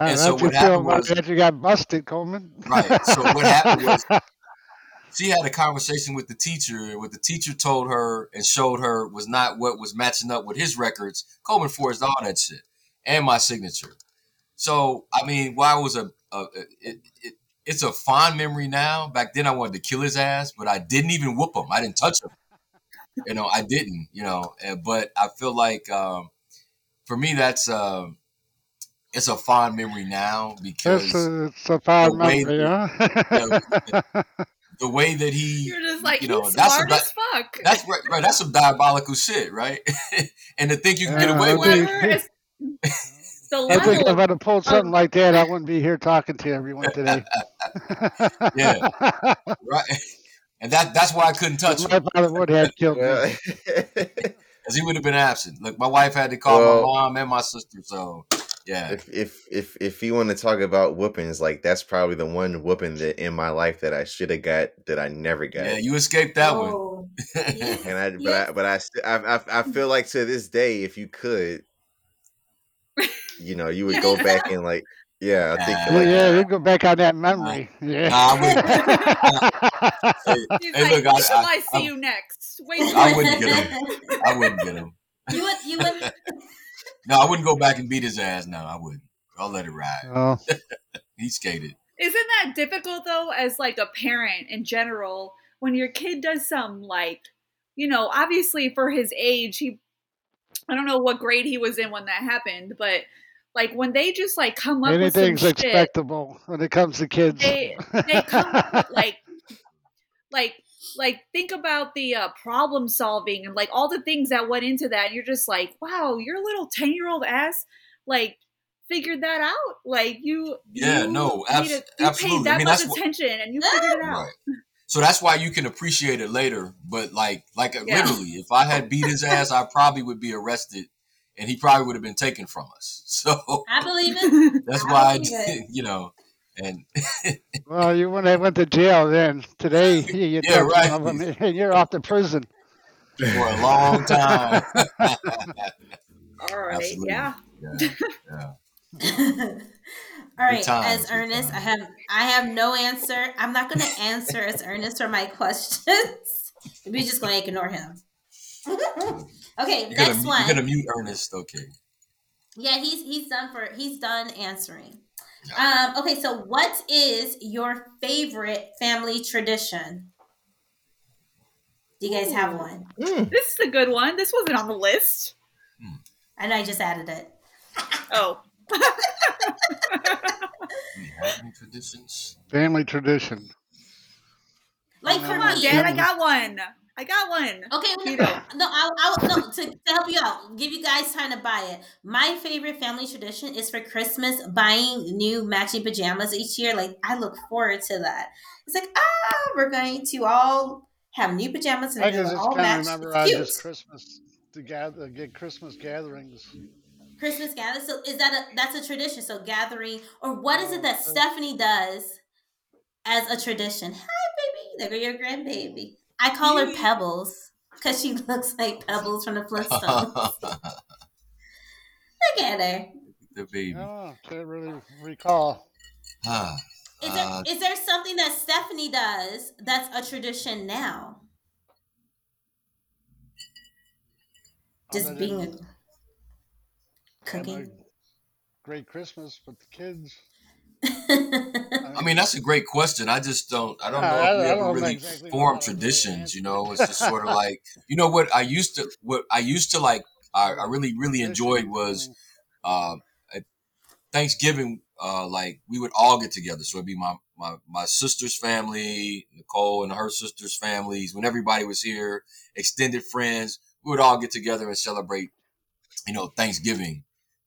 Speaker 5: And so what happened was-
Speaker 4: that? You got busted, Coleman.
Speaker 5: Right. So what happened was she had a conversation with the teacher, and what the teacher told her and showed her was not what was matching up with his records. Coleman forged all that shit and my signature. So I mean, while it was a, a it, it, it's a fond memory now. Back then, I wanted to kill his ass, but I didn't even whoop him. I didn't touch him. You know, I didn't. You know, but I feel like um, for me, that's uh, it's a fond memory now because
Speaker 4: It's a, it's a fond
Speaker 5: the way
Speaker 4: memory, huh?
Speaker 5: the way that he
Speaker 3: You're just like,
Speaker 5: you know,
Speaker 3: he's
Speaker 5: that's
Speaker 3: smart as fuck.
Speaker 5: That's right, right. That's some diabolical shit, right? and to think you can get away with
Speaker 4: think-
Speaker 5: it.
Speaker 3: Whoever is- the
Speaker 4: I think if I'd have pulled something like that, I wouldn't be here talking to everyone today.
Speaker 5: Yeah. Right. And that that's why I couldn't touch him.
Speaker 4: My father would have killed me.
Speaker 1: Well,
Speaker 5: Because he would have been absent. Look, my wife had to call
Speaker 1: Well-
Speaker 5: my mom and my sister. So yeah.
Speaker 1: if if if if you want to talk about whoopings, like that's probably the one whooping that in my life that I should have got that I never got.
Speaker 5: Yeah, you escaped that one.
Speaker 2: Oh,
Speaker 1: and I, but
Speaker 2: Yes.
Speaker 1: I, but I, st- I, I, I feel like to this day, if you could, you know, you would go back and like, yeah, I think
Speaker 5: Nah.
Speaker 4: Yeah,
Speaker 1: like,
Speaker 4: yeah, you go back on that memory. Yeah.
Speaker 5: Nah, I wouldn't.
Speaker 3: He's
Speaker 5: Hey,
Speaker 3: like,
Speaker 5: look, I- I-
Speaker 3: I, see
Speaker 5: I-
Speaker 3: you next. Wait.
Speaker 5: I wouldn't get him. I wouldn't get him.
Speaker 2: you would you would
Speaker 5: No, I wouldn't go back and beat his ass. No, I wouldn't. I'll let it ride.
Speaker 4: Oh,
Speaker 5: He skated.
Speaker 3: Isn't that difficult though, as like a parent in general, when your kid does some like, you know, obviously for his age, he, I don't know what grade he was in when that happened, but like when they just like come up with some
Speaker 4: anything's
Speaker 3: shit,
Speaker 4: when it comes to kids.
Speaker 3: they they come up with like, like like think about the uh, problem solving and like all the things that went into that, and you're just like, wow, your little ten year old ass like figured that out. Like you,
Speaker 5: Yeah,
Speaker 3: you
Speaker 5: no,
Speaker 3: made
Speaker 5: abs-
Speaker 3: it- you
Speaker 5: absolutely.
Speaker 3: paid that
Speaker 5: I mean,
Speaker 3: much
Speaker 5: that's what-
Speaker 3: attention and you figured it out.
Speaker 5: Right. So that's why you can appreciate it later. But like, like
Speaker 3: Yeah.
Speaker 5: literally, if I had beat his ass, I probably would be arrested, and he probably would have been taken from us. So
Speaker 2: I believe it.
Speaker 5: that's
Speaker 2: I
Speaker 5: why I did, you know, and
Speaker 4: Well, you wouldn't have went to jail then. Today, you, you
Speaker 5: Yeah,
Speaker 4: touch
Speaker 5: right.
Speaker 4: one of them and you're off to prison.
Speaker 5: for a long time.
Speaker 3: All right,
Speaker 5: Absolutely.
Speaker 3: yeah.
Speaker 5: yeah, yeah.
Speaker 2: All right,
Speaker 5: times,
Speaker 2: as
Speaker 5: good
Speaker 2: Ernest, I have I have no answer. I'm not going to answer as Ernest for my questions. We're just going to ignore him. okay,
Speaker 5: You're
Speaker 2: next
Speaker 5: gonna,
Speaker 2: one.
Speaker 5: you're gonna mute Ernest, okay?
Speaker 2: Yeah, he's he's done for he's done answering. Um, okay, so what is your favorite family tradition? Do you guys have one?
Speaker 1: mm,
Speaker 3: This is a good one. This wasn't on the list.
Speaker 2: I know I just added it.
Speaker 3: Oh.
Speaker 5: Do we have any traditions?
Speaker 4: Family tradition.
Speaker 2: Like
Speaker 3: Come on,
Speaker 2: me,
Speaker 3: Dad, I got one. I got one.
Speaker 2: Okay, no,
Speaker 3: Tito.
Speaker 2: no, I, I, no to, to help you out, give you guys time to buy it. My favorite family tradition is for Christmas buying new matching pajamas each year. Like I look forward to that. It's like ah, we're going to all have new pajamas and
Speaker 4: I
Speaker 2: they're
Speaker 4: can
Speaker 2: gonna
Speaker 4: just
Speaker 2: all
Speaker 4: kind
Speaker 2: match.
Speaker 4: remember
Speaker 2: It's
Speaker 4: on
Speaker 2: cute.
Speaker 4: just Christmas to gather, get Christmas gatherings.
Speaker 2: Christmas gathering. So is that a that's a tradition? So gathering, or what is it that
Speaker 4: Uh,
Speaker 2: Stephanie does as a tradition? Hi, baby. There go your grandbaby. I call her Pebbles because she looks like Pebbles from the Flintstones. Look at her.
Speaker 5: the baby.
Speaker 4: Oh, can't really recall.
Speaker 5: Ah,
Speaker 2: Is there
Speaker 5: uh,
Speaker 2: is there something that Stephanie does that's a tradition now? just being a
Speaker 4: than a
Speaker 2: cooking.
Speaker 4: great Christmas with the kids.
Speaker 5: I mean, that's a great question. I just don't. I don't know
Speaker 4: I-
Speaker 5: if we
Speaker 4: I
Speaker 5: ever really
Speaker 4: exactly
Speaker 5: form traditions. You know, it's just sort of like you know what I used to. What I used to like. I, I really really enjoyed was uh, Thanksgiving. Uh, like we would all get together. So it'd be my my my sister's family, Nicole and her sister's families. When everybody was here, extended friends, we would all get together and celebrate. You know, Thanksgiving.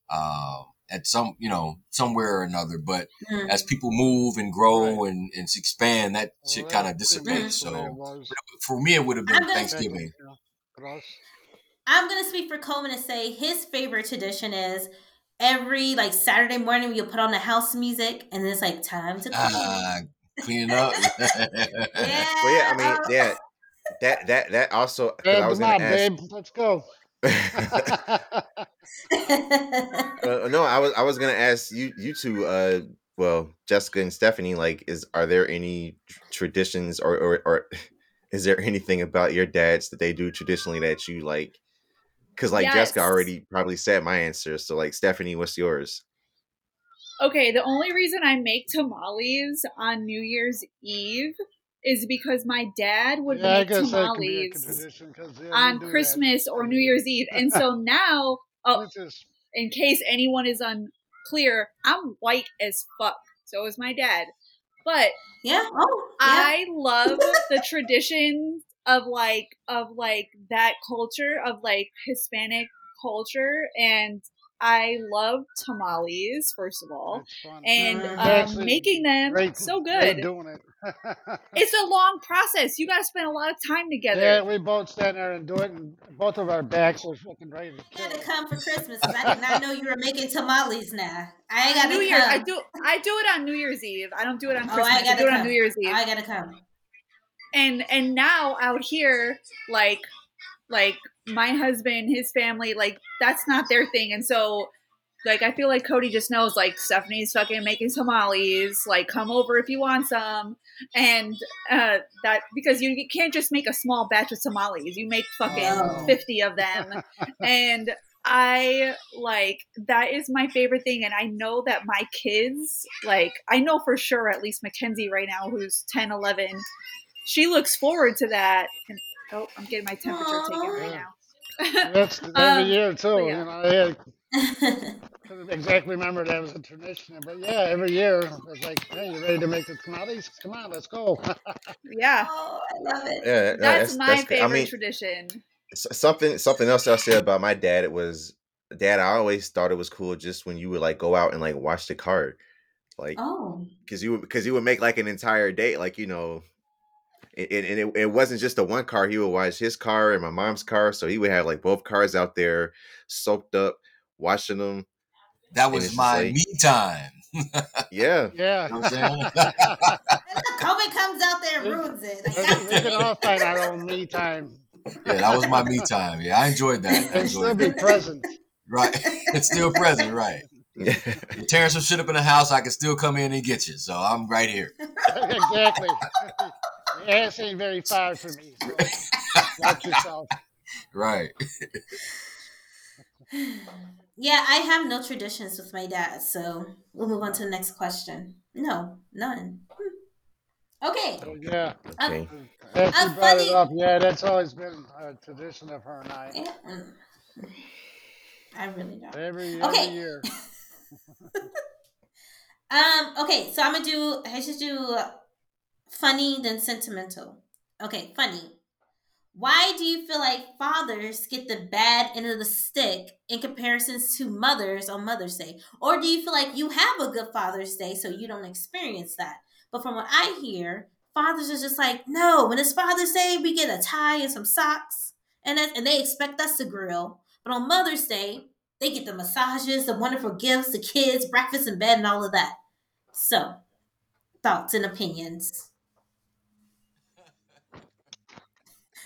Speaker 5: Um, at some, you know, somewhere or another, but
Speaker 2: Mm.
Speaker 5: as people move and grow and, and expand, that
Speaker 4: Well,
Speaker 5: shit kind of dissipates.
Speaker 4: much the way it
Speaker 5: So for me, it would have been
Speaker 2: gonna-
Speaker 5: Thanksgiving.
Speaker 4: You know, for us.
Speaker 2: I'm gonna speak for Coleman and say his favorite tradition is every like Saturday morning we'll put on the house music and then it's like time to clean.
Speaker 5: Ah, cleaning up.
Speaker 2: yeah.
Speaker 1: Well, yeah, I mean, yeah, that that that also because
Speaker 4: Hey,
Speaker 1: I was gonna
Speaker 4: on,
Speaker 1: ask.
Speaker 4: babe. Let's go.
Speaker 1: Uh, no, I was I was gonna ask you you two. Uh, well, Jessica and Stephanie, like, is are there any traditions or or, or is there anything about your dads that they do traditionally that you like? Because like Jessica already probably said my answer. So like Stephanie, what's yours?
Speaker 3: Okay, the only reason I make tamales on New Year's Eve is because my dad would
Speaker 4: yeah,
Speaker 3: make
Speaker 4: guess that could be a
Speaker 3: tamales
Speaker 4: tradition 'cause, yeah, we
Speaker 3: on
Speaker 4: do that.
Speaker 3: Christmas or New Year's Eve. And so now, oh,
Speaker 4: is
Speaker 3: in case anyone is unclear, I'm white as fuck. So is my dad. But
Speaker 2: yeah. Oh, yeah.
Speaker 3: I love the traditions of like of like that culture of like Hispanic culture and I love tamales first of all
Speaker 4: it's fun.
Speaker 3: and
Speaker 2: Mhm.
Speaker 3: um, making them
Speaker 4: great,
Speaker 3: so
Speaker 4: great
Speaker 3: good.
Speaker 4: doing it.
Speaker 3: It's a long process. You got to spend a lot of time together.
Speaker 4: yeah, we both stand there and do it, and both of our backs are fucking ready to
Speaker 2: I
Speaker 4: kill.
Speaker 2: gotta come for Christmas 'cause I did not know you were making tamales now. I ain't gotta
Speaker 3: New
Speaker 2: come.
Speaker 3: I do I do it on New Year's Eve. I don't do it on
Speaker 2: Oh, I gotta
Speaker 3: do it on. New Year's Eve.
Speaker 2: I gotta come.
Speaker 3: and and now out here like like my husband his family like that's not their thing. And so like i feel like cody just knows like stephanie's fucking making tamales. Like come over if you want some. And uh that because you, you can't just make a small batch of tamales. You make fucking
Speaker 2: Oh.
Speaker 3: 50 of them. And I like that is my favorite thing, and I know that my kids, like, I know for sure, at least Mackenzie right now, who's 10, 11, she looks forward to that. And, oh, I'm getting my temperature taken right now.
Speaker 4: That's every
Speaker 3: Um,
Speaker 4: year too.
Speaker 3: but yeah.
Speaker 4: You know, yeah, couldn't exactly remember that was a tradition, but yeah, every year it's like, hey, you ready to make the tamales? Come on, let's go.
Speaker 3: yeah,
Speaker 2: oh, I love it.
Speaker 1: Yeah, no,
Speaker 3: that's, my
Speaker 1: good.
Speaker 3: favorite
Speaker 1: I mean,
Speaker 3: tradition.
Speaker 1: something something else I said about my dad. It was dad. I always thought it was cool just when you would like go out and like watch the card, like
Speaker 2: Oh,
Speaker 1: because you would because you would make like an entire day, like you know. And, and and it, it wasn't just the one car. He would watch his car and my mom's car, so he would have like both cars out there, soaked up, watching them.
Speaker 5: That was my
Speaker 1: like-
Speaker 5: me time. you
Speaker 1: Yeah,
Speaker 4: yeah.
Speaker 5: know what I'm?
Speaker 2: Kobe comes out there and ruins it. Like,
Speaker 4: we can all find our own me time
Speaker 5: yeah, that was my me time. Yeah, I enjoyed that. I
Speaker 4: and still be
Speaker 5: that.
Speaker 4: present.
Speaker 5: Right. It's still present, right.
Speaker 1: yeah.
Speaker 5: Tearing some shit up in the house, I can still come in and get you. So I'm right here.
Speaker 4: exactly. Your ass ain't very far from me. So watch yourself.
Speaker 5: Right.
Speaker 2: yeah, I have no traditions with my dad, so we'll move on to the next question. No, none. Hmm. Okay.
Speaker 4: So, yeah.
Speaker 1: Okay.
Speaker 4: As she
Speaker 2: A
Speaker 4: brought it
Speaker 2: funny-
Speaker 4: up, yeah, that's always been a tradition of her and I.
Speaker 2: Yeah. I really don't.
Speaker 4: Every, every
Speaker 2: Okay.
Speaker 4: year.
Speaker 2: Um. Okay. So I'm gonna do. I should do funny than sentimental. Okay. Funny. Why do you feel like fathers get the bad end of the stick in comparisons to mothers on Mother's Day, or do you feel like you have a good Father's Day so you don't experience that? But from what I hear, fathers are just like, no. When it's Father's Day, we get a tie and some socks, and that, and they expect us to grill. But on Mother's Day, they get the massages, the wonderful gifts, the kids, breakfast in bed, and all of that. So, thoughts and opinions.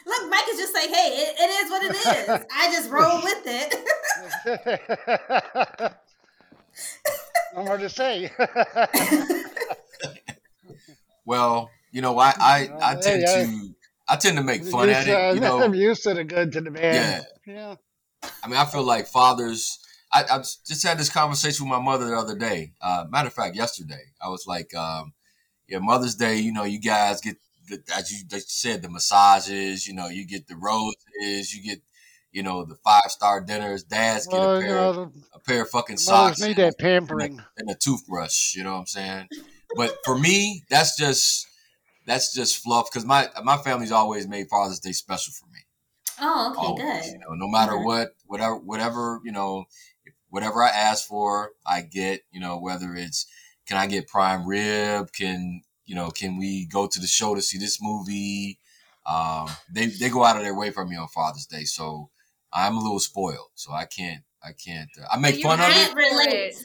Speaker 2: Look, Mike is just like, hey, it, it is what it is. I just roll with it.
Speaker 4: no more to say.
Speaker 5: Well, you know, I I, I
Speaker 4: Hey,
Speaker 5: tend
Speaker 4: I-
Speaker 5: to I tend to make fun
Speaker 4: used
Speaker 5: at
Speaker 4: to-
Speaker 5: it. You know,
Speaker 4: I'm used to the good to the bad. Yeah.
Speaker 5: I mean, I feel like fathers. I, I just had this conversation with my mother the other day. Uh, matter of fact, yesterday, I was like, um, "Yeah, Mother's Day. You know, you guys get the, as you they said the massages. You know, you get the roses. You get, you know, the five star dinners. Dads get
Speaker 4: Well,
Speaker 5: a
Speaker 4: you
Speaker 5: pair,
Speaker 4: know,
Speaker 5: a pair of fucking socks
Speaker 4: need
Speaker 5: and,
Speaker 4: that pampering.
Speaker 5: and a toothbrush. You know what I'm saying? But for me, that's just that's just fluff because my my family's always made Father's Day special for me
Speaker 2: Oh, okay,
Speaker 5: always. You
Speaker 2: good.
Speaker 5: know, no matter
Speaker 2: Mhm.
Speaker 5: what, whatever, whatever, you know, whatever I ask for, I get. You know, whether it's can I get prime rib? Can you know? Can we go to the show to see this movie? Um, they they go out of their way for me on Father's Day, so I'm a little spoiled. So I can't, I can't. Uh, I make fun of
Speaker 3: have-
Speaker 5: it.
Speaker 2: Can't relate.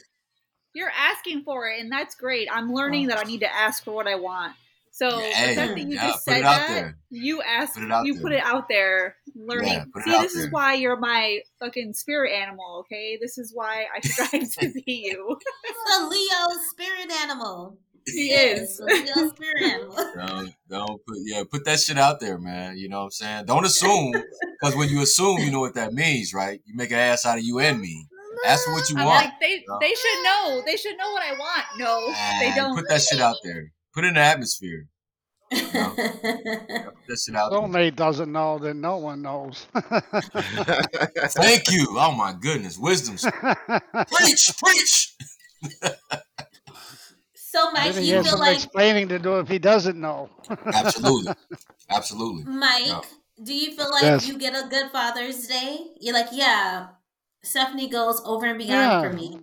Speaker 3: You're asking for it, and that's great. I'm learning that I need to ask for what I want. So
Speaker 5: Yeah,
Speaker 3: the
Speaker 5: hey,
Speaker 3: fact that you
Speaker 5: yeah,
Speaker 3: just
Speaker 5: put
Speaker 3: said
Speaker 5: it out
Speaker 3: that,
Speaker 5: there.
Speaker 3: you asked,
Speaker 5: Put
Speaker 3: you
Speaker 5: there.
Speaker 3: put it out there, learning.
Speaker 5: Yeah,
Speaker 3: See, this
Speaker 5: there.
Speaker 3: is why you're my fucking spirit animal. Okay, this is why I strive to be you.
Speaker 2: It's a Leo spirit animal.
Speaker 3: He is.
Speaker 2: a spirit animal.
Speaker 5: Don't, don't put, yeah, put that shit out there, man. You know what I'm saying? Don't assume, because when you assume, you know what that means, right? You make an ass out of you and me. Ask for what you
Speaker 3: I'm
Speaker 5: want.
Speaker 3: like they
Speaker 5: No.
Speaker 3: they should know. They should know what I want. No, they don't.
Speaker 5: Put that shit out there. Put it in the atmosphere. Put that shit out there.
Speaker 4: Doesn't know, then no one knows.
Speaker 5: Thank you. Oh my goodness. Wisdom. Preach, preach.
Speaker 2: So, Mike,
Speaker 4: Then
Speaker 2: do
Speaker 4: he
Speaker 2: you
Speaker 4: has
Speaker 2: feel
Speaker 4: some
Speaker 2: like
Speaker 4: explaining to do if he doesn't know.
Speaker 5: Absolutely. Absolutely.
Speaker 2: Mike?
Speaker 5: No.
Speaker 2: Do you feel like
Speaker 4: Yes.
Speaker 2: you get a good Father's Day? You're like, yeah, Stephanie goes over and beyond
Speaker 4: Yeah.
Speaker 2: for me.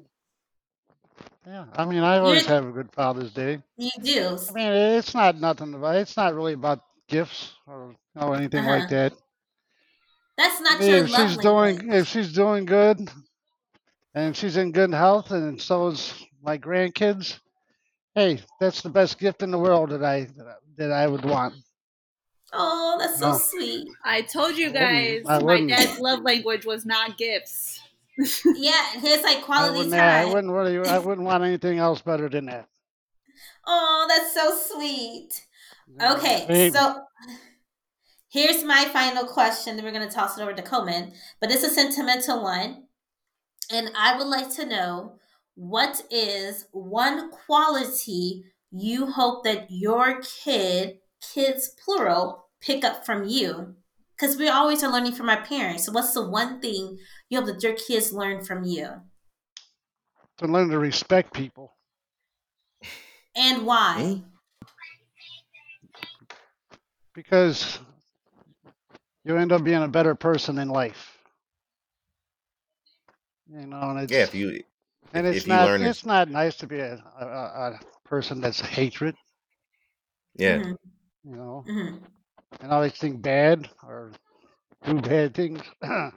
Speaker 4: Yeah, I mean, I always
Speaker 2: You're-
Speaker 4: have a good Father's Day.
Speaker 2: You do.
Speaker 4: I mean, it's not nothing about. It's not really about gifts or you know, anything
Speaker 2: Uh-huh.
Speaker 4: like that.
Speaker 2: That's
Speaker 4: I
Speaker 2: not
Speaker 4: mean,
Speaker 2: your
Speaker 4: if
Speaker 2: love
Speaker 4: she's doing,
Speaker 2: language.
Speaker 4: if she's doing good, and she's in good health, and so is my grandkids, hey, that's the best gift in the world that I that I would want.
Speaker 2: Oh, that's so
Speaker 4: No.
Speaker 2: sweet.
Speaker 3: I told you guys,
Speaker 4: I
Speaker 3: my dad's love language was not gifts.
Speaker 2: Yeah, his like
Speaker 4: I
Speaker 2: quality
Speaker 4: I
Speaker 2: time.
Speaker 4: wouldn't really, I wouldn't want anything else better than that.
Speaker 2: Oh, that's so sweet. Okay, so here's my final question. Then we're going to toss it over to Coleman, but it's a sentimental one. And I would like to know what is one quality you hope that your kid, kids plural, pick up from you? Because we always are learning from our parents. So, what's the one thing you hope that your kids learn from you?
Speaker 4: to learn to respect people.
Speaker 2: And why?
Speaker 1: Mm.
Speaker 4: because you end up being a better person in life. You know, and it's
Speaker 1: yeah, if you
Speaker 4: and
Speaker 1: if
Speaker 4: it's
Speaker 1: you
Speaker 4: not
Speaker 1: learn to-
Speaker 4: it's not nice to be a, a, a a person that's hatred.
Speaker 1: yeah,
Speaker 2: Mhm,
Speaker 4: You know,
Speaker 2: mhm.
Speaker 4: and always think bad or do bad things.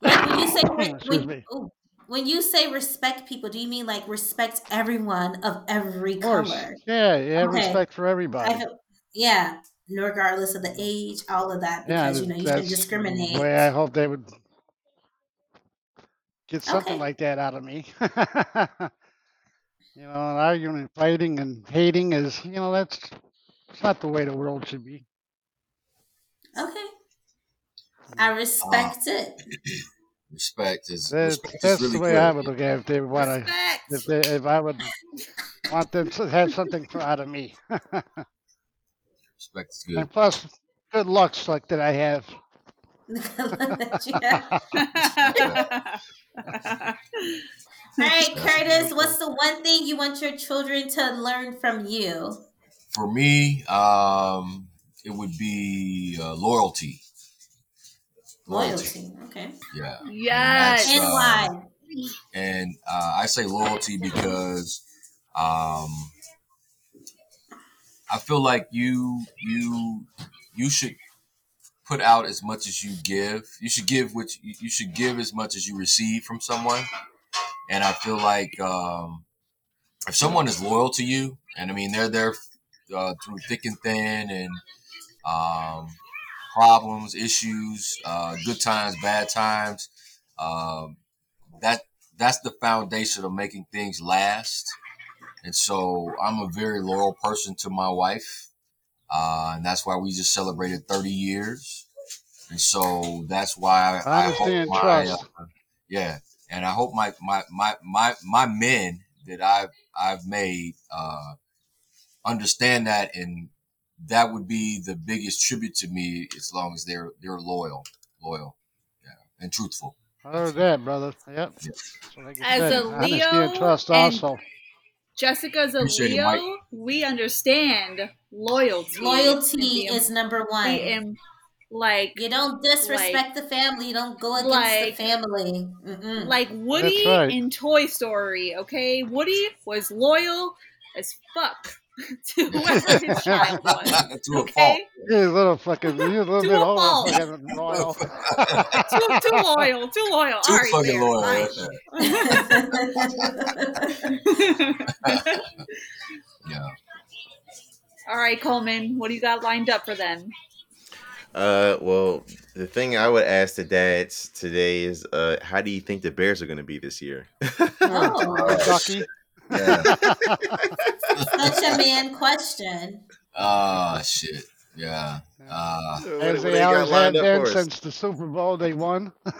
Speaker 2: Like when you say re-
Speaker 4: Excuse
Speaker 2: when,
Speaker 4: me.
Speaker 2: ooh, when you say respect people, do you mean like respect everyone of every
Speaker 4: Of
Speaker 2: color?
Speaker 4: yeah, you have
Speaker 2: Okay.
Speaker 4: respect for everybody.
Speaker 2: feel, yeah, regardless of the age, all of that,
Speaker 4: Yeah,
Speaker 2: because you know you shouldn't
Speaker 4: that's
Speaker 2: discriminate.
Speaker 4: the way I hope they would get something
Speaker 2: Okay.
Speaker 4: like that out of me. you know, and arguing and fighting and hating is, you know, that's it's not the way the world should be.
Speaker 2: Okay, hmm. I uh, respect it.
Speaker 5: Respect is
Speaker 4: That,
Speaker 5: respect is
Speaker 4: that's
Speaker 5: really
Speaker 4: the way
Speaker 5: good.
Speaker 4: I would look at it if they want to, if they, if I would want them to have something for, out of me.
Speaker 5: Respect is good.
Speaker 4: and plus, good looks like that I have.
Speaker 2: Yeah. All right, Curtis, what's the one thing you want your children to learn from you?
Speaker 5: For me, um, it would be uh, loyalty.
Speaker 2: Loyalty. Okay.
Speaker 5: Yeah.
Speaker 3: yes.
Speaker 2: And
Speaker 5: uh,
Speaker 2: why?
Speaker 5: and uh, I say loyalty because um, I feel like you you you should put out as much as you give. You should give which you should give as much as you receive from someone. And I feel like um, if someone is loyal to you, and I mean they're there uh, through thick and thin, and um, problems, issues, uh, good times, bad times. Um, that that's the foundation of making things last. And so I'm a very loyal person to my wife, uh, and that's why we just celebrated 30 years. and so that's why I, I hope
Speaker 4: Honesty and
Speaker 5: my uh, yeah, and I hope my my my my my men that I've I've made uh, understand that, and that would be the biggest tribute to me as long as they're they're loyal, loyal, yeah, and truthful.
Speaker 4: I heard that, brother. Yep.
Speaker 5: Yeah.
Speaker 4: I
Speaker 3: As a
Speaker 4: Honesty
Speaker 3: Leo
Speaker 4: and trust
Speaker 3: and-
Speaker 4: also.
Speaker 3: Jessica's a Leo.
Speaker 5: Mike.
Speaker 3: we understand loyalty.
Speaker 2: Loyalty
Speaker 3: and
Speaker 2: is number
Speaker 3: the,
Speaker 2: one.
Speaker 3: and like
Speaker 2: You don't disrespect the family. You don't go against
Speaker 3: like-
Speaker 2: the family. Mm-mm.
Speaker 3: like Woody
Speaker 4: right.
Speaker 3: in Toy Story. Okay, Woody was loyal as fuck to whoever his child was.
Speaker 5: to a fault.
Speaker 3: Okay,
Speaker 4: You're a little fucking, you're a little
Speaker 3: To
Speaker 4: bit
Speaker 3: a
Speaker 4: over
Speaker 3: fault.
Speaker 4: fucking royal.
Speaker 3: too, too loyal, too loyal.
Speaker 5: Too
Speaker 3: All right,
Speaker 5: fucking
Speaker 3: there,
Speaker 5: loyal.
Speaker 3: fine.
Speaker 5: Yeah.
Speaker 3: All right, Coleman, what do you got lined up for them?
Speaker 1: Uh, well, the thing I would ask the dads today is, uh, how do you think the Bears are going to be this year?
Speaker 2: Oh.
Speaker 4: Ducky.
Speaker 1: Yeah.
Speaker 2: Such a man question.
Speaker 5: Ah, shit. Yeah. Uh,
Speaker 1: What-
Speaker 4: As they
Speaker 1: got
Speaker 4: always have
Speaker 1: lined up
Speaker 4: been since the Super Bowl they won.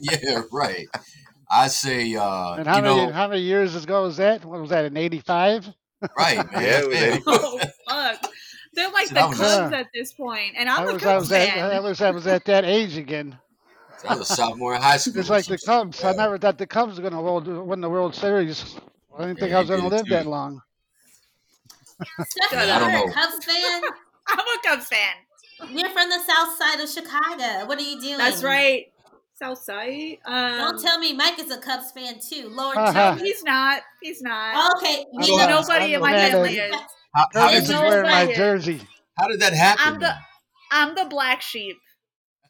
Speaker 5: yeah, right. I say, uh,
Speaker 4: And how
Speaker 5: you
Speaker 4: many
Speaker 5: know,
Speaker 4: how many years ago was that? What was that in eighty five?
Speaker 5: right, man.
Speaker 1: Yeah,
Speaker 5: man.
Speaker 3: Oh fuck, they're like the
Speaker 5: That was-
Speaker 3: Cubs at this point, and I'm
Speaker 4: I
Speaker 3: a
Speaker 4: was I
Speaker 3: Cubs
Speaker 4: was at
Speaker 3: fan.
Speaker 4: I was I was at that age again.
Speaker 5: I was a sophomore in high school.
Speaker 4: It's like the Cubs. I never thought the Cubs were gonna win the World Series. I didn't think
Speaker 5: Yeah,
Speaker 4: I was gonna live
Speaker 5: too.
Speaker 4: that long.
Speaker 2: Stephanie,
Speaker 3: I don't
Speaker 2: you're a. Cubs fan.
Speaker 3: I'm a Cubs fan.
Speaker 2: You're from the south side of Chicago. What are you doing?
Speaker 3: That's right. Southside. Um,
Speaker 2: Don't tell me Mike is a Cubs fan too. Lord,
Speaker 4: Uh-huh.
Speaker 3: He's not. He's not.
Speaker 2: Okay,
Speaker 4: I
Speaker 2: we
Speaker 4: don't
Speaker 2: know
Speaker 3: Nobody in my family is.
Speaker 5: How, how,
Speaker 4: Curtis
Speaker 5: did
Speaker 4: is wearing my jersey.
Speaker 5: how did that happen?
Speaker 3: I'm the? I'm the black sheep.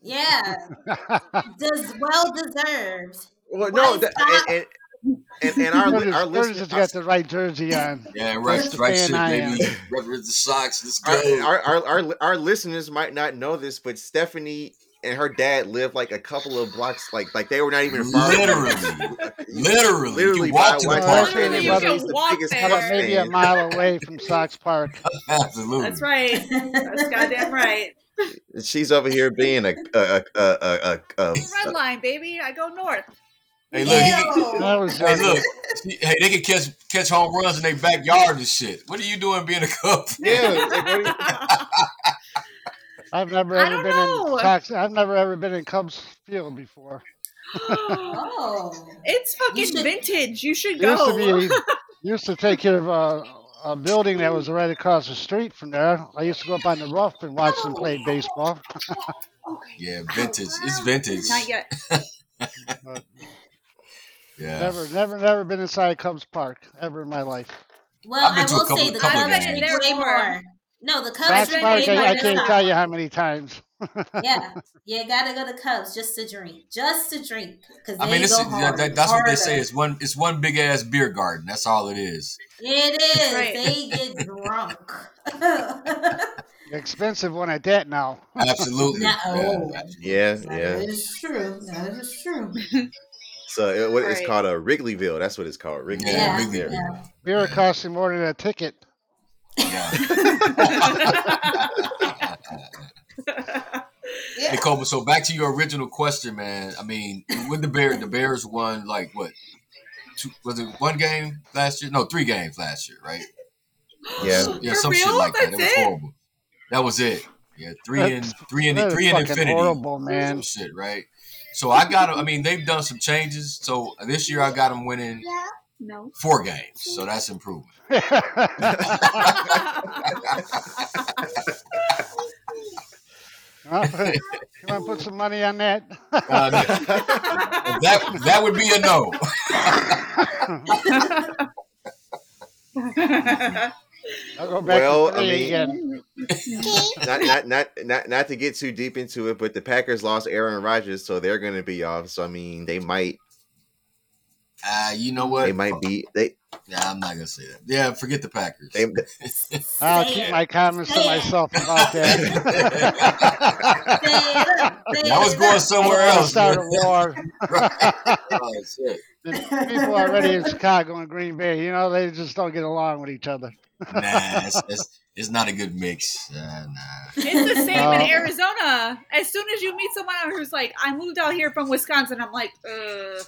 Speaker 2: Yeah, does well deserved.
Speaker 1: Well, no,
Speaker 2: Why
Speaker 1: and, and, and, and our,
Speaker 4: Curtis,
Speaker 1: our listeners,
Speaker 4: has got the right jersey on.
Speaker 5: Yeah, right,
Speaker 4: the
Speaker 5: right
Speaker 4: fan
Speaker 5: shit,
Speaker 4: I
Speaker 5: baby. Represent the Sox. Let's
Speaker 1: our,
Speaker 5: go.
Speaker 1: our, our, our, our listeners might not know this, but Stephanie and her dad lived like a couple of blocks, like like they were not even far.
Speaker 5: Literally. Literally.
Speaker 1: Literally
Speaker 5: you walk
Speaker 1: by
Speaker 5: to the park.
Speaker 3: Literally, you can
Speaker 1: was the
Speaker 3: walk
Speaker 1: biggest
Speaker 3: there.
Speaker 4: Maybe a mile away from Sox Park.
Speaker 5: Absolutely.
Speaker 3: That's right. That's goddamn right.
Speaker 1: She's over here being a a a a, a, a,
Speaker 3: Red line, baby. I go north.
Speaker 5: Hey, look, he can,
Speaker 2: Ew.
Speaker 4: That was
Speaker 5: hey,
Speaker 4: young.
Speaker 5: look. Hey, they can catch catch home runs in their backyard and shit. What are you doing being a Cub?
Speaker 1: yeah. Like, what do you,
Speaker 4: I've never ever been
Speaker 3: know.
Speaker 4: in Sox. I've never ever been in Cubs Field before.
Speaker 2: Oh,
Speaker 3: it's fucking
Speaker 2: You should-
Speaker 3: vintage. You should
Speaker 4: Used to
Speaker 3: go.
Speaker 4: be used to take care of a, a building that was right across the street from there. I used to go up on the roof and watch them play baseball.
Speaker 5: Yeah, vintage. It's vintage.
Speaker 3: Not yet.
Speaker 5: Yeah.
Speaker 4: never, never, never been inside Cubs Park ever in my life.
Speaker 2: well,
Speaker 5: I've been
Speaker 2: I
Speaker 5: to a
Speaker 2: will
Speaker 5: couple-
Speaker 2: say the
Speaker 5: couple
Speaker 2: Cubs
Speaker 3: games.
Speaker 2: drink way more.
Speaker 3: more.
Speaker 2: No, the Cubs
Speaker 4: Sox
Speaker 3: been
Speaker 4: Park,
Speaker 2: way
Speaker 3: way
Speaker 2: more
Speaker 4: I, I can't tell you how many times.
Speaker 2: Yeah, you gotta go to Cubs just to drink, just to drink, because
Speaker 5: I mean, this
Speaker 2: go
Speaker 5: is,
Speaker 2: hard.
Speaker 5: that, that- that's what they say. It's one. It's one big ass beer garden. That's all it is.
Speaker 2: It is.
Speaker 3: Right.
Speaker 2: They get drunk.
Speaker 4: Expensive one at that now.
Speaker 5: Absolutely.
Speaker 2: No.
Speaker 5: Yeah.
Speaker 1: yeah,
Speaker 2: That
Speaker 1: yeah.
Speaker 2: is true. That is true.
Speaker 1: So it, what, it's
Speaker 3: Right.
Speaker 1: called a Wrigleyville. That's what it's called. Wrigleyville.
Speaker 5: Yeah,
Speaker 2: Yeah,
Speaker 5: Wrigleyville.
Speaker 2: yeah.
Speaker 4: Beer costing more than a ticket.
Speaker 5: Yeah.
Speaker 2: Yeah.
Speaker 5: Hey, Coleman. So back to your original question, man. I mean, when the Bears, the Bears won like what? Two, was it one game last year? No, three games last year, right?
Speaker 1: Yeah.
Speaker 5: Yeah,
Speaker 3: For
Speaker 5: some shit
Speaker 3: real?
Speaker 5: like that. It
Speaker 3: That's
Speaker 5: was horrible. That was it. Yeah, three and three and three and infinity.
Speaker 4: horrible, man.
Speaker 5: Some shit, right? So I got. I mean, they've done some changes. So this year I got them winning
Speaker 3: no.
Speaker 5: four games. So that's improvement.
Speaker 4: Well, you want to put some money on that?
Speaker 5: Uh, that that would be a no.
Speaker 4: I'll go back
Speaker 1: Well,
Speaker 4: to
Speaker 1: I mean-
Speaker 4: again.
Speaker 1: not, not not not not to get too deep into it, but the Packers lost Aaron Rodgers, so they're going to be off. So I mean, they might
Speaker 5: Uh, you know what?
Speaker 1: they might be they
Speaker 5: Yeah, I'm not gonna say that. Yeah, forget the Packers.
Speaker 1: they.
Speaker 4: I'll
Speaker 2: Say
Speaker 4: keep
Speaker 2: it.
Speaker 4: my comments to
Speaker 2: it.
Speaker 4: myself about that.
Speaker 2: Say it up, say
Speaker 5: I was going somewhere
Speaker 4: I don't wanna
Speaker 5: else.
Speaker 4: Start a
Speaker 5: man.
Speaker 4: war.
Speaker 5: oh shit.
Speaker 4: The people already in Chicago and Green Bay, you know, they just don't get along with each other.
Speaker 5: Nah, it's, it's, it's not a good mix. Uh, nah.
Speaker 3: It's the same in
Speaker 4: Uh,
Speaker 3: Arizona. As soon as you meet someone who's like, I moved out here from Wisconsin, I'm like, uh,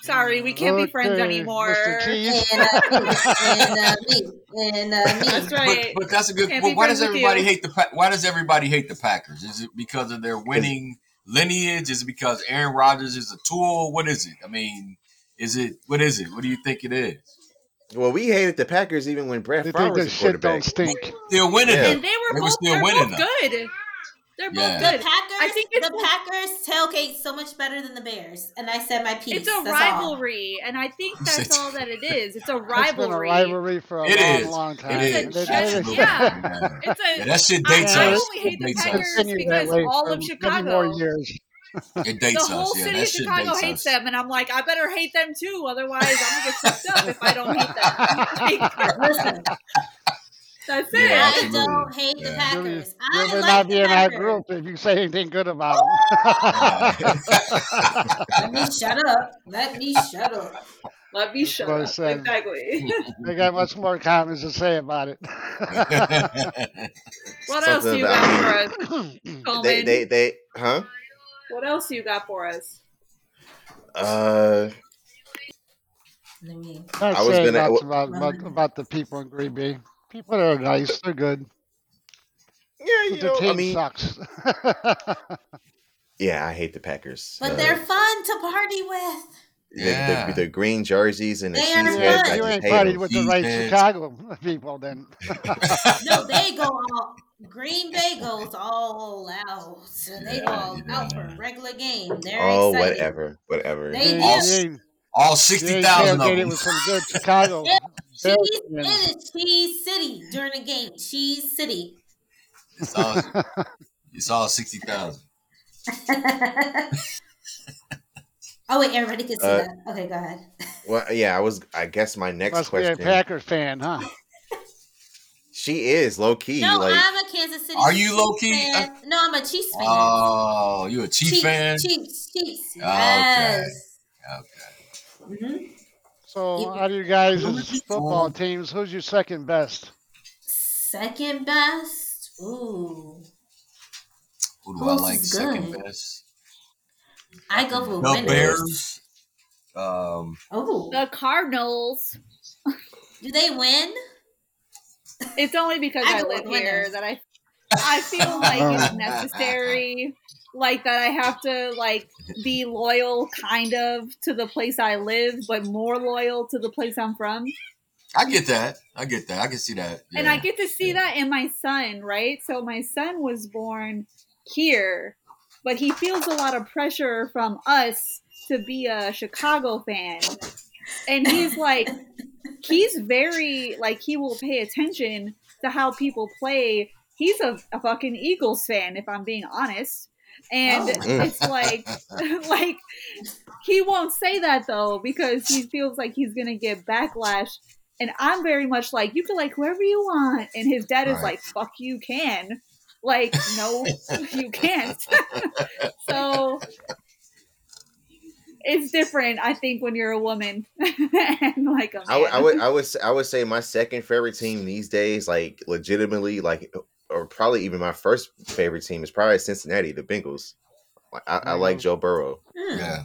Speaker 3: sorry, we can't be friends anymore.
Speaker 4: Mr.
Speaker 2: And uh, me, and uh, me, and uh, me.
Speaker 3: That's right.
Speaker 5: But, but that's a good. Well, why does everybody
Speaker 3: you.
Speaker 5: hate the? Pa- Why does everybody hate the Packers? Is it because of their winning lineage? Is it because Aaron Rodgers is a tool? What is it? I mean, is it? What is it? What do you think it is?
Speaker 1: Well, we hated the Packers even when Brett
Speaker 4: They
Speaker 1: Favre was
Speaker 4: this
Speaker 1: the
Speaker 4: shit don't
Speaker 1: quarterback.
Speaker 4: stink.
Speaker 5: Still winning.
Speaker 1: Yeah.
Speaker 3: And they were
Speaker 5: They were
Speaker 3: both,
Speaker 5: still winning,
Speaker 3: both
Speaker 5: though.
Speaker 3: good. They're both
Speaker 5: Yeah.
Speaker 2: The
Speaker 3: good.
Speaker 2: Packers,
Speaker 3: I think it's
Speaker 2: the Packers tailgate so much better than the Bears, and I said my piece.
Speaker 3: It's a
Speaker 2: That's all.
Speaker 3: rivalry, and I think that's all that it is. It's a
Speaker 4: It's been a
Speaker 3: rivalry.
Speaker 4: rivalry for a
Speaker 5: It
Speaker 4: long,
Speaker 5: is.
Speaker 4: long time.
Speaker 5: It
Speaker 3: It's
Speaker 5: is.
Speaker 3: a
Speaker 4: They- they-
Speaker 5: Absolutely.
Speaker 3: yeah.
Speaker 5: Yeah.
Speaker 3: It's a.
Speaker 5: Yeah, that shit
Speaker 3: I,
Speaker 5: dates
Speaker 3: I
Speaker 5: us.
Speaker 3: only hate
Speaker 5: It
Speaker 3: the Packers
Speaker 5: us.
Speaker 3: because all of Chicago,
Speaker 4: more years.
Speaker 5: It
Speaker 3: the whole
Speaker 5: us. Yeah,
Speaker 3: city
Speaker 5: that
Speaker 3: of
Speaker 5: shit
Speaker 3: Chicago
Speaker 5: dates
Speaker 3: hates
Speaker 5: us.
Speaker 3: them, and I'm like, I better hate them too, otherwise I'm gonna get fucked up if I don't hate them.
Speaker 2: Listen,
Speaker 3: That's it.
Speaker 5: Yeah,
Speaker 2: I don't hate the
Speaker 5: Yeah.
Speaker 4: You'll,
Speaker 2: Packers.
Speaker 4: you'll
Speaker 2: I
Speaker 4: be
Speaker 2: like
Speaker 4: not
Speaker 2: the
Speaker 4: be in our
Speaker 2: Packers.
Speaker 4: group if you say anything good about them.
Speaker 2: Let me shut up. Let me shut up.
Speaker 3: Let me shut
Speaker 4: what
Speaker 3: up.
Speaker 4: said.
Speaker 3: Exactly.
Speaker 4: they got much more comments to say about it.
Speaker 3: what else
Speaker 1: Something
Speaker 3: you got for us, Coleman?
Speaker 1: They, they, they, huh?
Speaker 3: What else you got for us?
Speaker 1: Uh,
Speaker 2: Let me.
Speaker 1: I was
Speaker 4: saying
Speaker 1: gonna-
Speaker 4: much about, about about the people in Green Bay. People are nice. They're good.
Speaker 1: yeah, you
Speaker 4: the
Speaker 1: know,
Speaker 4: team
Speaker 1: I mean,
Speaker 4: sucks.
Speaker 1: yeah, I hate the Packers.
Speaker 2: But
Speaker 1: Uh,
Speaker 2: they're fun to party with.
Speaker 1: the,
Speaker 5: Yeah.
Speaker 1: the, the green jerseys and the
Speaker 2: They
Speaker 1: cheese
Speaker 2: are
Speaker 1: heads.
Speaker 2: fun.
Speaker 4: You ain't
Speaker 1: hate
Speaker 4: partying with the right
Speaker 5: Defense.
Speaker 4: Chicago people then.
Speaker 2: No, they go all. Green Bay goes all out. So they go all
Speaker 5: yeah.
Speaker 2: out for a regular game. They're
Speaker 1: Oh,
Speaker 2: excited.
Speaker 1: whatever, whatever.
Speaker 2: They
Speaker 4: You
Speaker 2: do.
Speaker 4: Ain't- you ain't-
Speaker 5: All
Speaker 4: sixty thousand
Speaker 5: sixty
Speaker 4: ain't
Speaker 5: thousand of
Speaker 4: tailgated
Speaker 5: them.
Speaker 4: with some good Chicago.
Speaker 2: Yeah,
Speaker 4: Bears
Speaker 2: Cheese,
Speaker 4: fans.
Speaker 2: Cheese City during the game. Cheese City.
Speaker 5: It's all, it's all sixty thousand.
Speaker 2: oh wait, everybody can see
Speaker 1: Uh,
Speaker 2: that. Okay, go ahead.
Speaker 1: Well, yeah, I was. I guess my next
Speaker 4: Must be a
Speaker 1: question.
Speaker 4: Packers fan, huh?
Speaker 1: She is low key.
Speaker 2: No,
Speaker 1: like
Speaker 2: I'm a Kansas City.
Speaker 5: Are you low-key?
Speaker 2: fan. No, I'm a Chiefs fan.
Speaker 5: Oh, you a Chief
Speaker 2: Chiefs,
Speaker 5: fan?
Speaker 2: Chiefs, Chiefs.
Speaker 5: Okay.
Speaker 2: Yes.
Speaker 5: Okay.
Speaker 2: Hmm
Speaker 4: So,
Speaker 2: You-
Speaker 4: out of you guys' football teams, who's your second best?
Speaker 2: Second best. Ooh,
Speaker 5: Who do I
Speaker 2: Who's
Speaker 5: like
Speaker 2: good?
Speaker 5: second best?
Speaker 2: I go for
Speaker 5: The
Speaker 2: winners.
Speaker 5: Bears. Um,
Speaker 2: Oh,
Speaker 3: The Cardinals.
Speaker 2: do they win?
Speaker 3: It's only because
Speaker 2: I
Speaker 3: I, live here
Speaker 2: winners.
Speaker 3: that I I feel like it's necessary. Like that I have to like be loyal kind of to the place I live, but more loyal to the place I'm from.
Speaker 5: I get that. I get that. I can see that.
Speaker 3: And I get to see
Speaker 5: Yeah.
Speaker 3: that in my son, right? So my son was born here, but he feels a lot of pressure from us to be a Chicago fan. And he's like, he's very, like, he will pay attention to how people play. He's a, a fucking Eagles fan, if I'm being honest. And
Speaker 2: Oh.
Speaker 3: it's like, like, he won't say that though, because he feels like he's going to get backlash and I'm very much like, you can like whoever you want. And his dad is
Speaker 5: Right.
Speaker 3: like, fuck you can. Like, no, you can't. so it's different, I think, when you're a woman and like a man.
Speaker 1: I would, I would, I would, I would say my second favorite team these days, like legitimately, like, or probably even my first favorite team is probably Cincinnati, the Bengals. Like, I, I like Joe Burrow,
Speaker 2: Hmm.
Speaker 5: Yeah.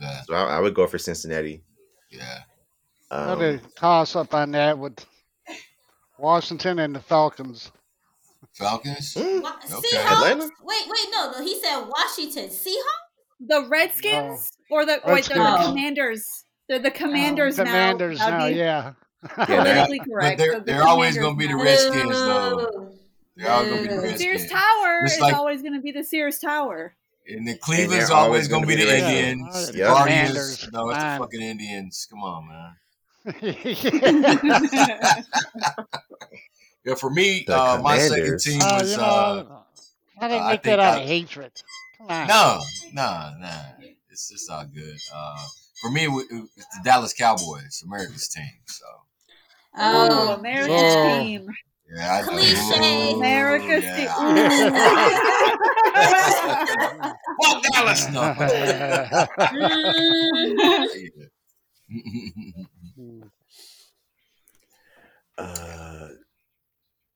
Speaker 5: Yeah.
Speaker 1: so I, I would go for Cincinnati.
Speaker 5: Yeah.
Speaker 4: I'm
Speaker 1: Um,
Speaker 4: going to toss up on that with Washington and the Falcons.
Speaker 5: Falcons.
Speaker 1: mm,
Speaker 2: Wa-
Speaker 5: Okay.
Speaker 2: Seahawks?
Speaker 1: Atlanta?
Speaker 2: Wait, wait, no, no. He said Washington Seahawks.
Speaker 3: the Redskins or the, or
Speaker 4: Redskins.
Speaker 3: the
Speaker 2: Oh.
Speaker 3: Commanders. They're the Commanders now.
Speaker 4: Commanders
Speaker 3: That'd
Speaker 4: now,
Speaker 3: be
Speaker 4: yeah.
Speaker 1: Yeah,
Speaker 3: Politically
Speaker 5: But
Speaker 3: correct.
Speaker 5: they're
Speaker 3: so the
Speaker 5: they're always gonna be the. Redskins though.
Speaker 2: Boo.
Speaker 5: They're all gonna be the
Speaker 2: Boo.
Speaker 5: Redskins.
Speaker 3: Sears Tower
Speaker 5: Just
Speaker 3: is
Speaker 5: like-
Speaker 3: always going to be the Sears Tower.
Speaker 5: And the Cleveland's
Speaker 1: they're
Speaker 5: always
Speaker 1: always
Speaker 5: gonna
Speaker 1: gonna
Speaker 5: be
Speaker 1: be
Speaker 5: the
Speaker 1: the
Speaker 5: Indians.
Speaker 4: Redskins.
Speaker 5: The
Speaker 4: Yeah.
Speaker 5: Guardians.
Speaker 4: Commanders.
Speaker 5: No, it's the fucking Indians. Come on, man. Yeah, for me, uh, my second team
Speaker 4: Uh,
Speaker 5: was
Speaker 4: you
Speaker 5: uh,
Speaker 4: know, I didn't
Speaker 5: I
Speaker 4: make
Speaker 5: think
Speaker 4: that out
Speaker 5: I-
Speaker 4: of hatred. Come on.
Speaker 5: no, no, no. It's just all good. Uh, for me, it wa- it was the Dallas Cowboys, America's team. So
Speaker 3: Oh,
Speaker 2: Oh,
Speaker 3: America's
Speaker 4: yeah.
Speaker 3: team.
Speaker 5: Yeah, I,
Speaker 2: Cliche.
Speaker 3: America's
Speaker 5: yeah. Fuck Dallas, no.
Speaker 1: Uh,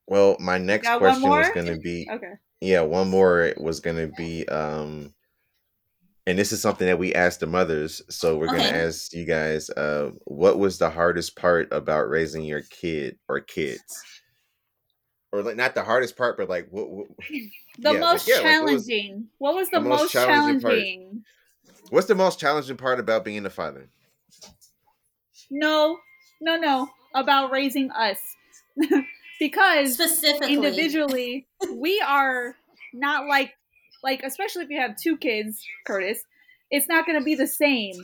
Speaker 1: well, my next question was going to be
Speaker 3: Okay.
Speaker 1: yeah, one more was going to be um and this is something that we asked the mothers, so we're going to ask you guys uh what was the hardest part about raising your kid or kids? Or like not the hardest part, but like what, what
Speaker 3: The
Speaker 1: Yeah, like,
Speaker 3: most
Speaker 1: yeah, like, what was
Speaker 3: challenging. what was the,
Speaker 1: the most
Speaker 3: most
Speaker 1: challenging part?
Speaker 3: challenging?
Speaker 1: what's the most challenging part about being a father?
Speaker 3: No, no, no. About raising us. because
Speaker 2: Specifically,
Speaker 3: individually we are not like like especially if you have two kids curtis it's not going to be the same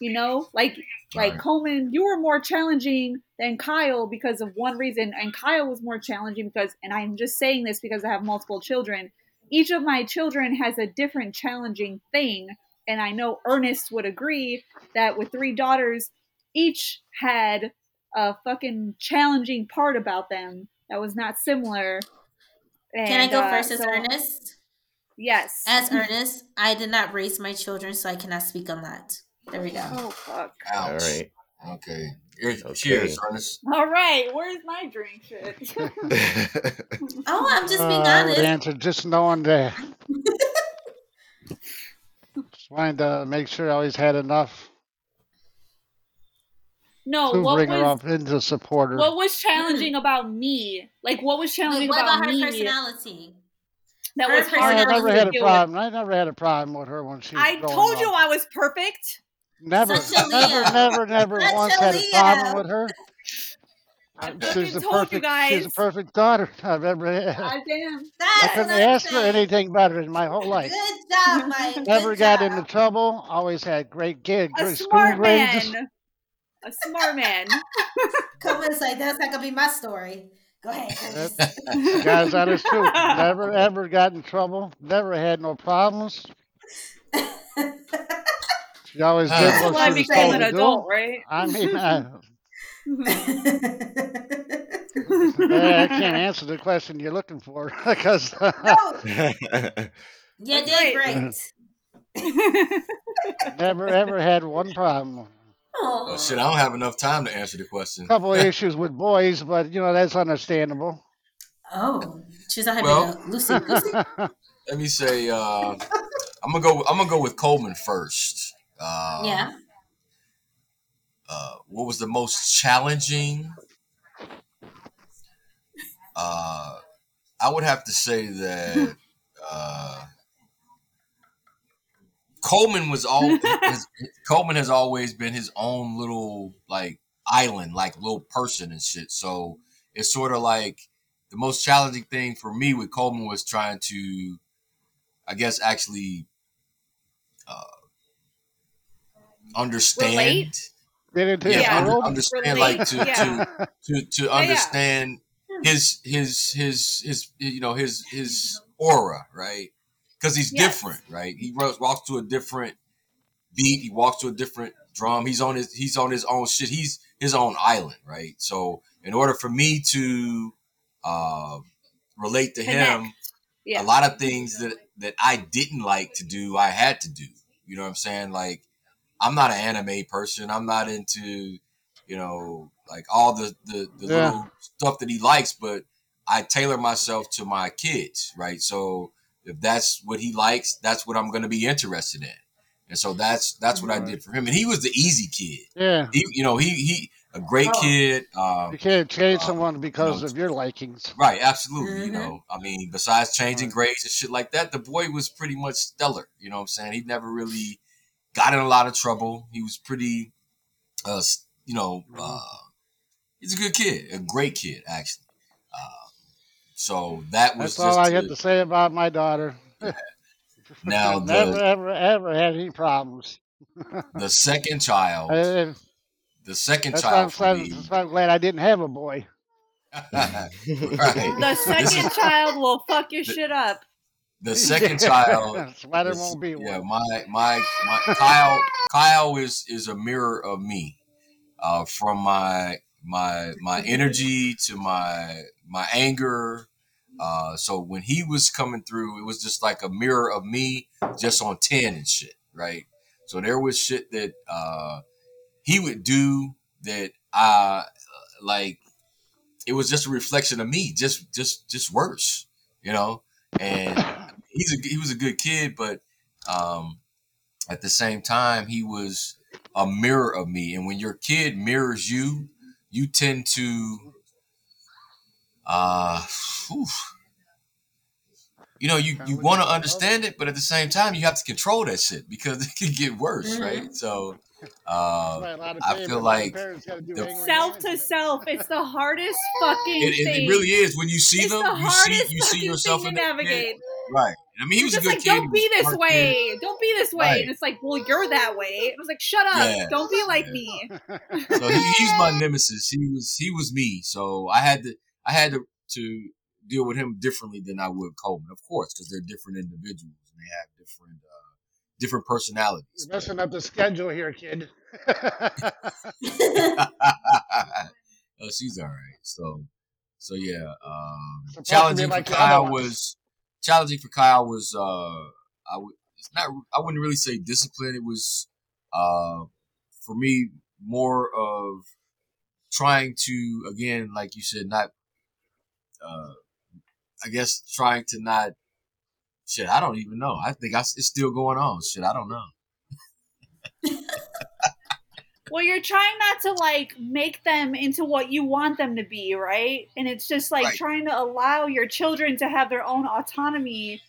Speaker 3: you know like like
Speaker 5: Right.
Speaker 3: coleman you were more challenging than kyle because of one reason and kyle was more challenging because and i'm just saying this because i have multiple children each of my children has a different challenging thing and i know ernest would agree that with three daughters each had a fucking challenging part about them that was not similar
Speaker 2: Can I go
Speaker 3: uh,
Speaker 2: first as
Speaker 3: so-
Speaker 2: Ernest?
Speaker 3: Yes.
Speaker 2: As Ernest, I did not raise my children, so I cannot speak on that. There we go.
Speaker 3: Oh fuck.
Speaker 1: All
Speaker 5: Ouch.
Speaker 1: right.
Speaker 5: Okay. Here-
Speaker 1: Okay.
Speaker 5: Cheers, Ernest.
Speaker 3: All right, where's my drink shit?
Speaker 2: Oh, I'm just being
Speaker 4: Uh, I would
Speaker 2: honest.
Speaker 4: answer just knowing that. just wanted to make sure I always had enough
Speaker 3: no,
Speaker 4: to
Speaker 3: what
Speaker 4: bring her
Speaker 3: was
Speaker 4: up into support her.
Speaker 3: what was challenging about me? Like what was
Speaker 2: Wait,
Speaker 3: challenging
Speaker 2: what
Speaker 3: about,
Speaker 2: about her
Speaker 3: me
Speaker 2: personality?
Speaker 3: that
Speaker 2: her
Speaker 3: was hard
Speaker 4: I
Speaker 2: personality
Speaker 3: for
Speaker 4: never had a
Speaker 3: deal
Speaker 4: problem. I never had a problem with her when she was
Speaker 3: I
Speaker 4: growing
Speaker 3: told you
Speaker 4: up.
Speaker 3: I was perfect.
Speaker 4: Never,
Speaker 2: Such
Speaker 4: never, never, never
Speaker 2: Such
Speaker 4: once
Speaker 2: a
Speaker 4: had a problem with her.
Speaker 3: I
Speaker 4: She's
Speaker 3: fucking
Speaker 4: the perfect. She's the perfect daughter I've ever had.
Speaker 3: God damn.
Speaker 4: I couldn't
Speaker 2: what I'm
Speaker 4: ask for anything better in my whole life.
Speaker 2: Good job, Mike. Good
Speaker 4: Never got
Speaker 2: job.
Speaker 4: into trouble. Always had great kid,
Speaker 3: A
Speaker 4: great school
Speaker 3: smart
Speaker 4: grades.
Speaker 3: man. A smart man.
Speaker 2: Coleman's like, that's not gonna be my story. Go ahead, Curtis.
Speaker 4: Guys, that is true. Never ever got in trouble. Never had no problems. She always did.
Speaker 3: Until
Speaker 4: what
Speaker 3: I
Speaker 4: she was
Speaker 3: became
Speaker 4: told
Speaker 3: an
Speaker 4: to
Speaker 3: adult,
Speaker 4: do.
Speaker 3: right?
Speaker 4: I mean, I, I can't answer the question you're looking for because
Speaker 2: no, you did great.
Speaker 4: never ever had one problem.
Speaker 5: Oh shit! I don't have enough time to answer the question.
Speaker 4: A couple of issues with boys, but you know that's understandable.
Speaker 2: Oh, she's not having
Speaker 5: Well-
Speaker 2: a Lucy. Lucy.
Speaker 5: Let me say, uh, I'm gonna go. I'm gonna go with Coleman first. Uh,
Speaker 2: yeah.
Speaker 5: uh, what was the most challenging? Uh, I would have to say that uh, Coleman was all. Coleman has always been his own little like island, like little person and shit. So it's sort of like the most challenging thing for me with Coleman was trying to, I guess, actually uh, understand.
Speaker 3: Relate?
Speaker 4: Get into
Speaker 5: Yeah,
Speaker 3: Yeah.
Speaker 5: under- understand
Speaker 3: Relate,
Speaker 5: like to
Speaker 3: yeah.
Speaker 5: to to, to
Speaker 3: yeah.
Speaker 5: understand his his his his you know his his aura right because he's
Speaker 3: Yes.
Speaker 5: different right he ro- walks to a different beat he walks to a different drum he's on his he's on his own shit he's his own island right so in order for me to uh relate to him
Speaker 3: Yeah.
Speaker 5: a lot of things that that I didn't like to do, I had to do. You know what I'm saying? Like, I'm not an anime person. I'm not into, you know, like all the the, the
Speaker 4: Yeah.
Speaker 5: little stuff that he likes. But I tailor myself to my kids, right? So if that's what he likes, that's what I'm going to be interested in. And so that's that's what I did for him. And he was the easy kid.
Speaker 4: Yeah,
Speaker 5: He, you know, he he a great
Speaker 2: Oh.
Speaker 5: kid. Um,
Speaker 4: you can't change
Speaker 5: uh,
Speaker 4: someone because
Speaker 5: know,
Speaker 4: of your likings.
Speaker 5: Right, absolutely. You
Speaker 2: Mhm.
Speaker 5: know, I mean, besides changing
Speaker 4: Right.
Speaker 5: grades and shit like that, the boy was pretty much stellar. You know what I'm saying? He never really got in a lot of trouble. He was pretty, uh, you know, uh, he's a good kid, a great kid, actually. Uh, so that was
Speaker 4: That's all I had
Speaker 5: to-
Speaker 4: to say about my daughter.
Speaker 5: now
Speaker 4: never,
Speaker 5: the
Speaker 4: ever, ever had any problems.
Speaker 5: the second child,
Speaker 4: And
Speaker 5: the second
Speaker 4: that's why, I'm,
Speaker 5: child
Speaker 4: so- that's why I'm glad I didn't have a boy.
Speaker 5: right.
Speaker 3: The second child will fuck your shit up.
Speaker 5: The second child
Speaker 4: why won't be
Speaker 5: yeah,
Speaker 4: one.
Speaker 5: my my my Kyle Kyle is is a mirror of me, uh, from my my my energy to my my anger. Uh, so when he was coming through, it was just like a mirror of me, just on ten and shit, right? So there was shit that uh, he would do that I like it was just a reflection of me, just just just worse, you know. And he's a he was a good kid, but um, at the same time, he was a mirror of me. And when your kid mirrors you, you tend to, uh, whew, you know, you, you want to understand it, but at the same time, you have to control that shit because it can get worse,
Speaker 2: Mhm.
Speaker 5: right? So, uh, I feel like the-
Speaker 3: Self to self, it's the hardest fucking
Speaker 5: it, it,
Speaker 3: thing.
Speaker 5: it really is. When you see
Speaker 3: it's
Speaker 5: them,
Speaker 3: the
Speaker 5: you see you see yourself in
Speaker 3: to
Speaker 5: that
Speaker 3: navigate.
Speaker 5: right? I mean, he was
Speaker 3: It's
Speaker 5: a
Speaker 3: just
Speaker 5: good
Speaker 3: like,
Speaker 5: kid.
Speaker 3: don't be
Speaker 5: he was a
Speaker 3: this
Speaker 5: smart kid.
Speaker 3: way. Don't be this way.
Speaker 5: Right.
Speaker 3: And it's like, well, you're that way. I was like, shut up.
Speaker 5: Yeah.
Speaker 3: Don't be like me.
Speaker 5: So he, he's my nemesis. He was he was me. So I had to I had to to deal with him differently than I would Coleman, of course, because they're different individuals and they have different uh, different personalities.
Speaker 4: You're messing up the schedule here, kid.
Speaker 5: oh, she's all right. So, so yeah. Um,
Speaker 4: Supposed to be
Speaker 5: challenging
Speaker 4: like
Speaker 5: for Kyle
Speaker 4: ones.
Speaker 5: was challenging for Kyle was uh, I would it's not I wouldn't really say discipline. It was uh, for me more of trying to again, like you said, not uh, I guess trying to not shit. I don't even know. I think I, it's still going on. Shit, I don't know.
Speaker 3: Well, you're trying not to like make them into what you want them to be, right? And it's just like
Speaker 5: Right.
Speaker 3: trying to allow your children to have their own autonomy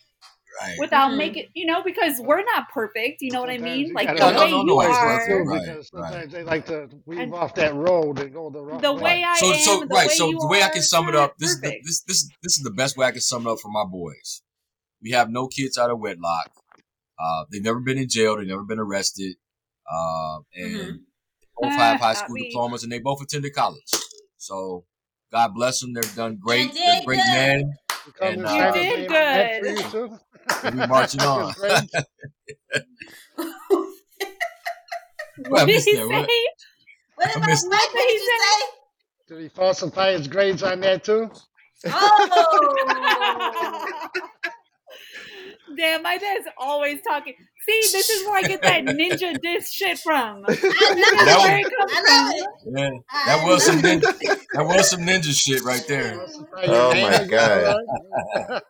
Speaker 5: Right.
Speaker 3: without
Speaker 2: Mhm.
Speaker 3: making, you know, because we're not perfect. You know what I mean? Like the way you are,
Speaker 5: not
Speaker 4: too,
Speaker 5: Right,
Speaker 4: because
Speaker 5: right.
Speaker 4: sometimes they like to weave
Speaker 3: And-
Speaker 4: off that road and go the wrong
Speaker 3: the
Speaker 4: way.
Speaker 3: way I
Speaker 5: so
Speaker 3: am,
Speaker 5: so
Speaker 3: the
Speaker 5: right
Speaker 3: way
Speaker 5: so
Speaker 3: you
Speaker 5: the way I can sum it up this is the, this this this is the best way I can sum it up for my boys. We have no kids out of wedlock. Uh, they've never been in jail. They've never been arrested. Uh, and
Speaker 2: Mhm.
Speaker 5: Both have high school diplomas, and they both attended college. So God bless them. They've done great.
Speaker 2: You
Speaker 5: They're great
Speaker 2: good.
Speaker 5: men. And,
Speaker 4: and
Speaker 5: uh, You
Speaker 3: did
Speaker 4: name on that
Speaker 3: good.
Speaker 4: for you, too?
Speaker 5: And we marching on.
Speaker 4: It's great.
Speaker 5: Well, I
Speaker 3: What did he say?
Speaker 5: what?
Speaker 2: What
Speaker 5: I
Speaker 2: did
Speaker 5: missed
Speaker 2: Mike? What did you say?
Speaker 4: Did he falsify his grades on that, too?
Speaker 2: Oh.
Speaker 3: Damn, my dad's always talking. See, this is where I get that ninja diss shit from. This is
Speaker 5: That was-
Speaker 3: it
Speaker 2: I love
Speaker 3: from.
Speaker 2: it.
Speaker 5: Yeah, that was some ninja, that was some ninja shit right there.
Speaker 1: Oh, my God.
Speaker 4: all right?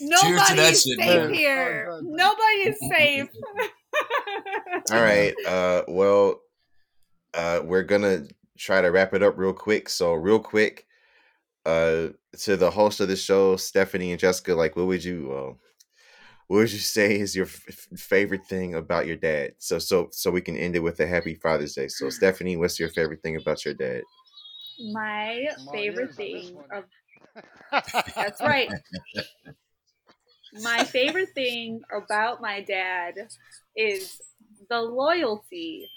Speaker 3: Nobody's
Speaker 5: that shit,
Speaker 3: safe
Speaker 5: man.
Speaker 3: here. Nobody is safe.
Speaker 1: All right. Uh, well, uh, we're gonna try to wrap it up real quick. So, real quick, uh, to the host of the show, Stephanie and Jessica, like, what would you, uh, what would you say is your f- f- favorite thing about your dad? So, so, so we can end it with a happy Father's Day. So, Stephanie, what's your favorite thing about your dad?
Speaker 3: My favorite
Speaker 4: ears on this
Speaker 3: thing of That's right. my favorite thing about my dad is the loyalty,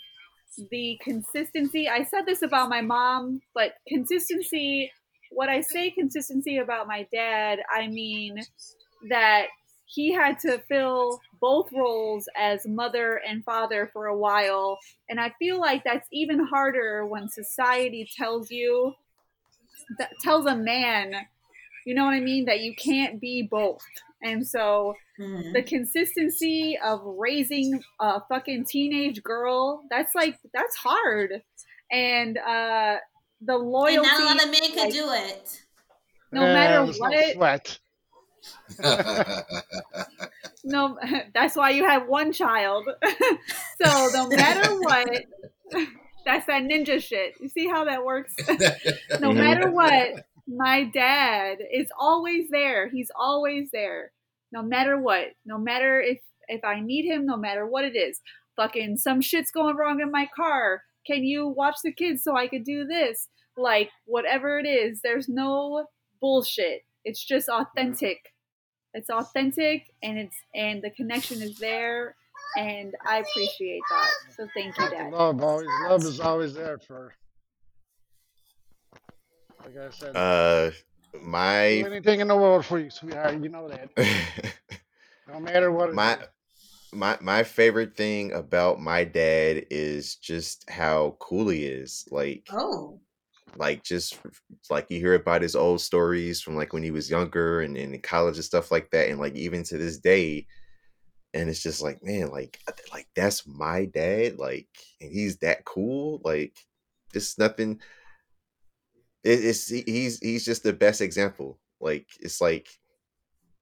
Speaker 3: the consistency. I said this about my mom, but consistency, what I say consistency about my dad, I mean that he had to fill both roles as mother and father for a while. And I feel like that's even harder when society tells you, that tells a man, you know what I mean, that you can't be both. And so
Speaker 2: Mhm.
Speaker 3: the consistency of raising a fucking teenage girl, that's like, that's hard. And uh, the
Speaker 2: And
Speaker 3: loyalty,
Speaker 2: not a lot of men could
Speaker 3: like,
Speaker 2: do it.
Speaker 3: no matter
Speaker 4: there's no
Speaker 3: what,
Speaker 4: sweat.
Speaker 3: No that's why you have one child. So no matter what that's that ninja shit. You see how that works? No
Speaker 1: Mhm.
Speaker 3: matter what my dad is always there. He's always there no matter what no matter if if i need him no matter what it is. Fucking some shit's going wrong in my car. Can you watch the kids so i could do this? Like whatever it is there's no bullshit. It's just authentic it's authentic and it's and the connection is there and i appreciate that so thank you dad
Speaker 4: love always love is always there for like I said.
Speaker 1: Uh, my
Speaker 4: anything in the world for you, sweetheart. You know that. No matter what
Speaker 1: my
Speaker 4: is.
Speaker 1: my my favorite thing about my dad is just how cool he is. Like
Speaker 2: Oh.
Speaker 1: Like just like you hear about his old stories from like when he was younger and, and in college and stuff like that and like even to this day and it's just like man like like that's my dad like and he's that cool like just nothing it, it's he's he's just the best example. Like it's like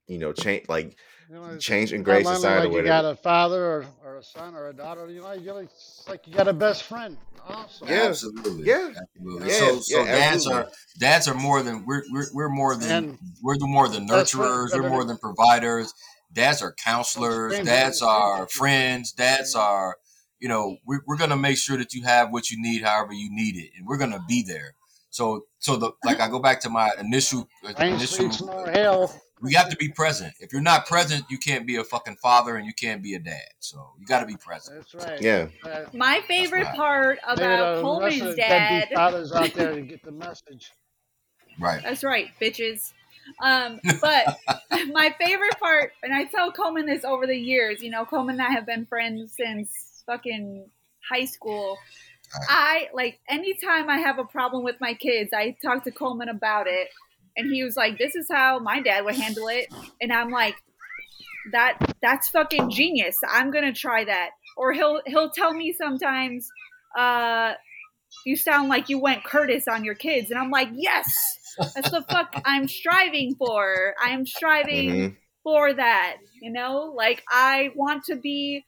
Speaker 1: you know change like
Speaker 4: You know, it's
Speaker 1: change and
Speaker 4: not
Speaker 1: grace
Speaker 4: only
Speaker 1: aside
Speaker 4: like you got
Speaker 1: whatever.
Speaker 4: a father or, or a son or a daughter. You know, you got it's like you got a best friend. Also.
Speaker 1: Yeah.
Speaker 5: Absolutely.
Speaker 1: Yeah.
Speaker 5: Absolutely.
Speaker 1: Yeah,
Speaker 5: So so
Speaker 1: yeah,
Speaker 5: dads
Speaker 1: absolutely.
Speaker 5: are dads are more than we're we're, we're more than
Speaker 4: And
Speaker 5: we're the more than nurturers, we're more than providers. Dads are counselors, dads
Speaker 4: value.
Speaker 5: are friends, dads are you know, we're, we're gonna make sure that you have what you need however you need it, and we're gonna be there. So so the like I go back to my initial uh,
Speaker 4: rain,
Speaker 5: initial
Speaker 4: sleet, snow, or hail.
Speaker 5: we have to be present. If you're not present, you can't be a fucking father and you can't be a dad. So you got to be present.
Speaker 4: That's right.
Speaker 1: Yeah.
Speaker 4: Uh,
Speaker 3: My favorite part
Speaker 4: maybe
Speaker 3: about
Speaker 4: the rest of
Speaker 3: Coleman's
Speaker 4: the
Speaker 3: dad.
Speaker 4: deadbeat fathers out there to get the message.
Speaker 5: Right.
Speaker 3: That's right, bitches. Um, but my favorite part, and I tell Coleman this over the years, you know, Coleman and I have been friends since fucking high school. I like anytime I have a problem with my kids, I talk to Coleman about it, and he was like, "This is how my dad would handle it," and I'm like, "That that's fucking genius. I'm gonna try that." Or he'll he'll tell me sometimes, uh, "You sound like you went Curtis on your kids," and I'm like, "Yes." That's the fuck I'm striving for. I'm striving
Speaker 1: Mhm.
Speaker 3: for that. You know, like I want to be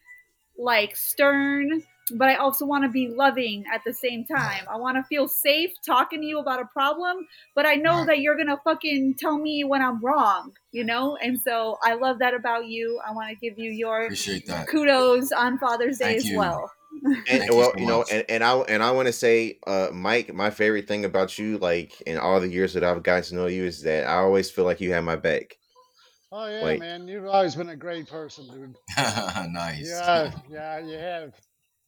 Speaker 3: like stern, but I also want to be loving at the same time. I want to feel safe talking to you about a problem, but I know that you're gonna fucking tell me when I'm wrong. You know, and so I love that about you. I want to give you your kudos on Father's Day
Speaker 5: Thank
Speaker 3: as
Speaker 5: you.
Speaker 3: well.
Speaker 1: And
Speaker 5: Thank you
Speaker 1: well,
Speaker 5: so
Speaker 1: you know, and, and I and I want to say, uh, Mike, my favorite thing about you, like in all the years that I've gotten to know you, is that I always feel like you have my back.
Speaker 4: Oh yeah,
Speaker 1: Like-
Speaker 4: man, you've always been a great person, dude.
Speaker 5: nice.
Speaker 4: Yeah, yeah, you have.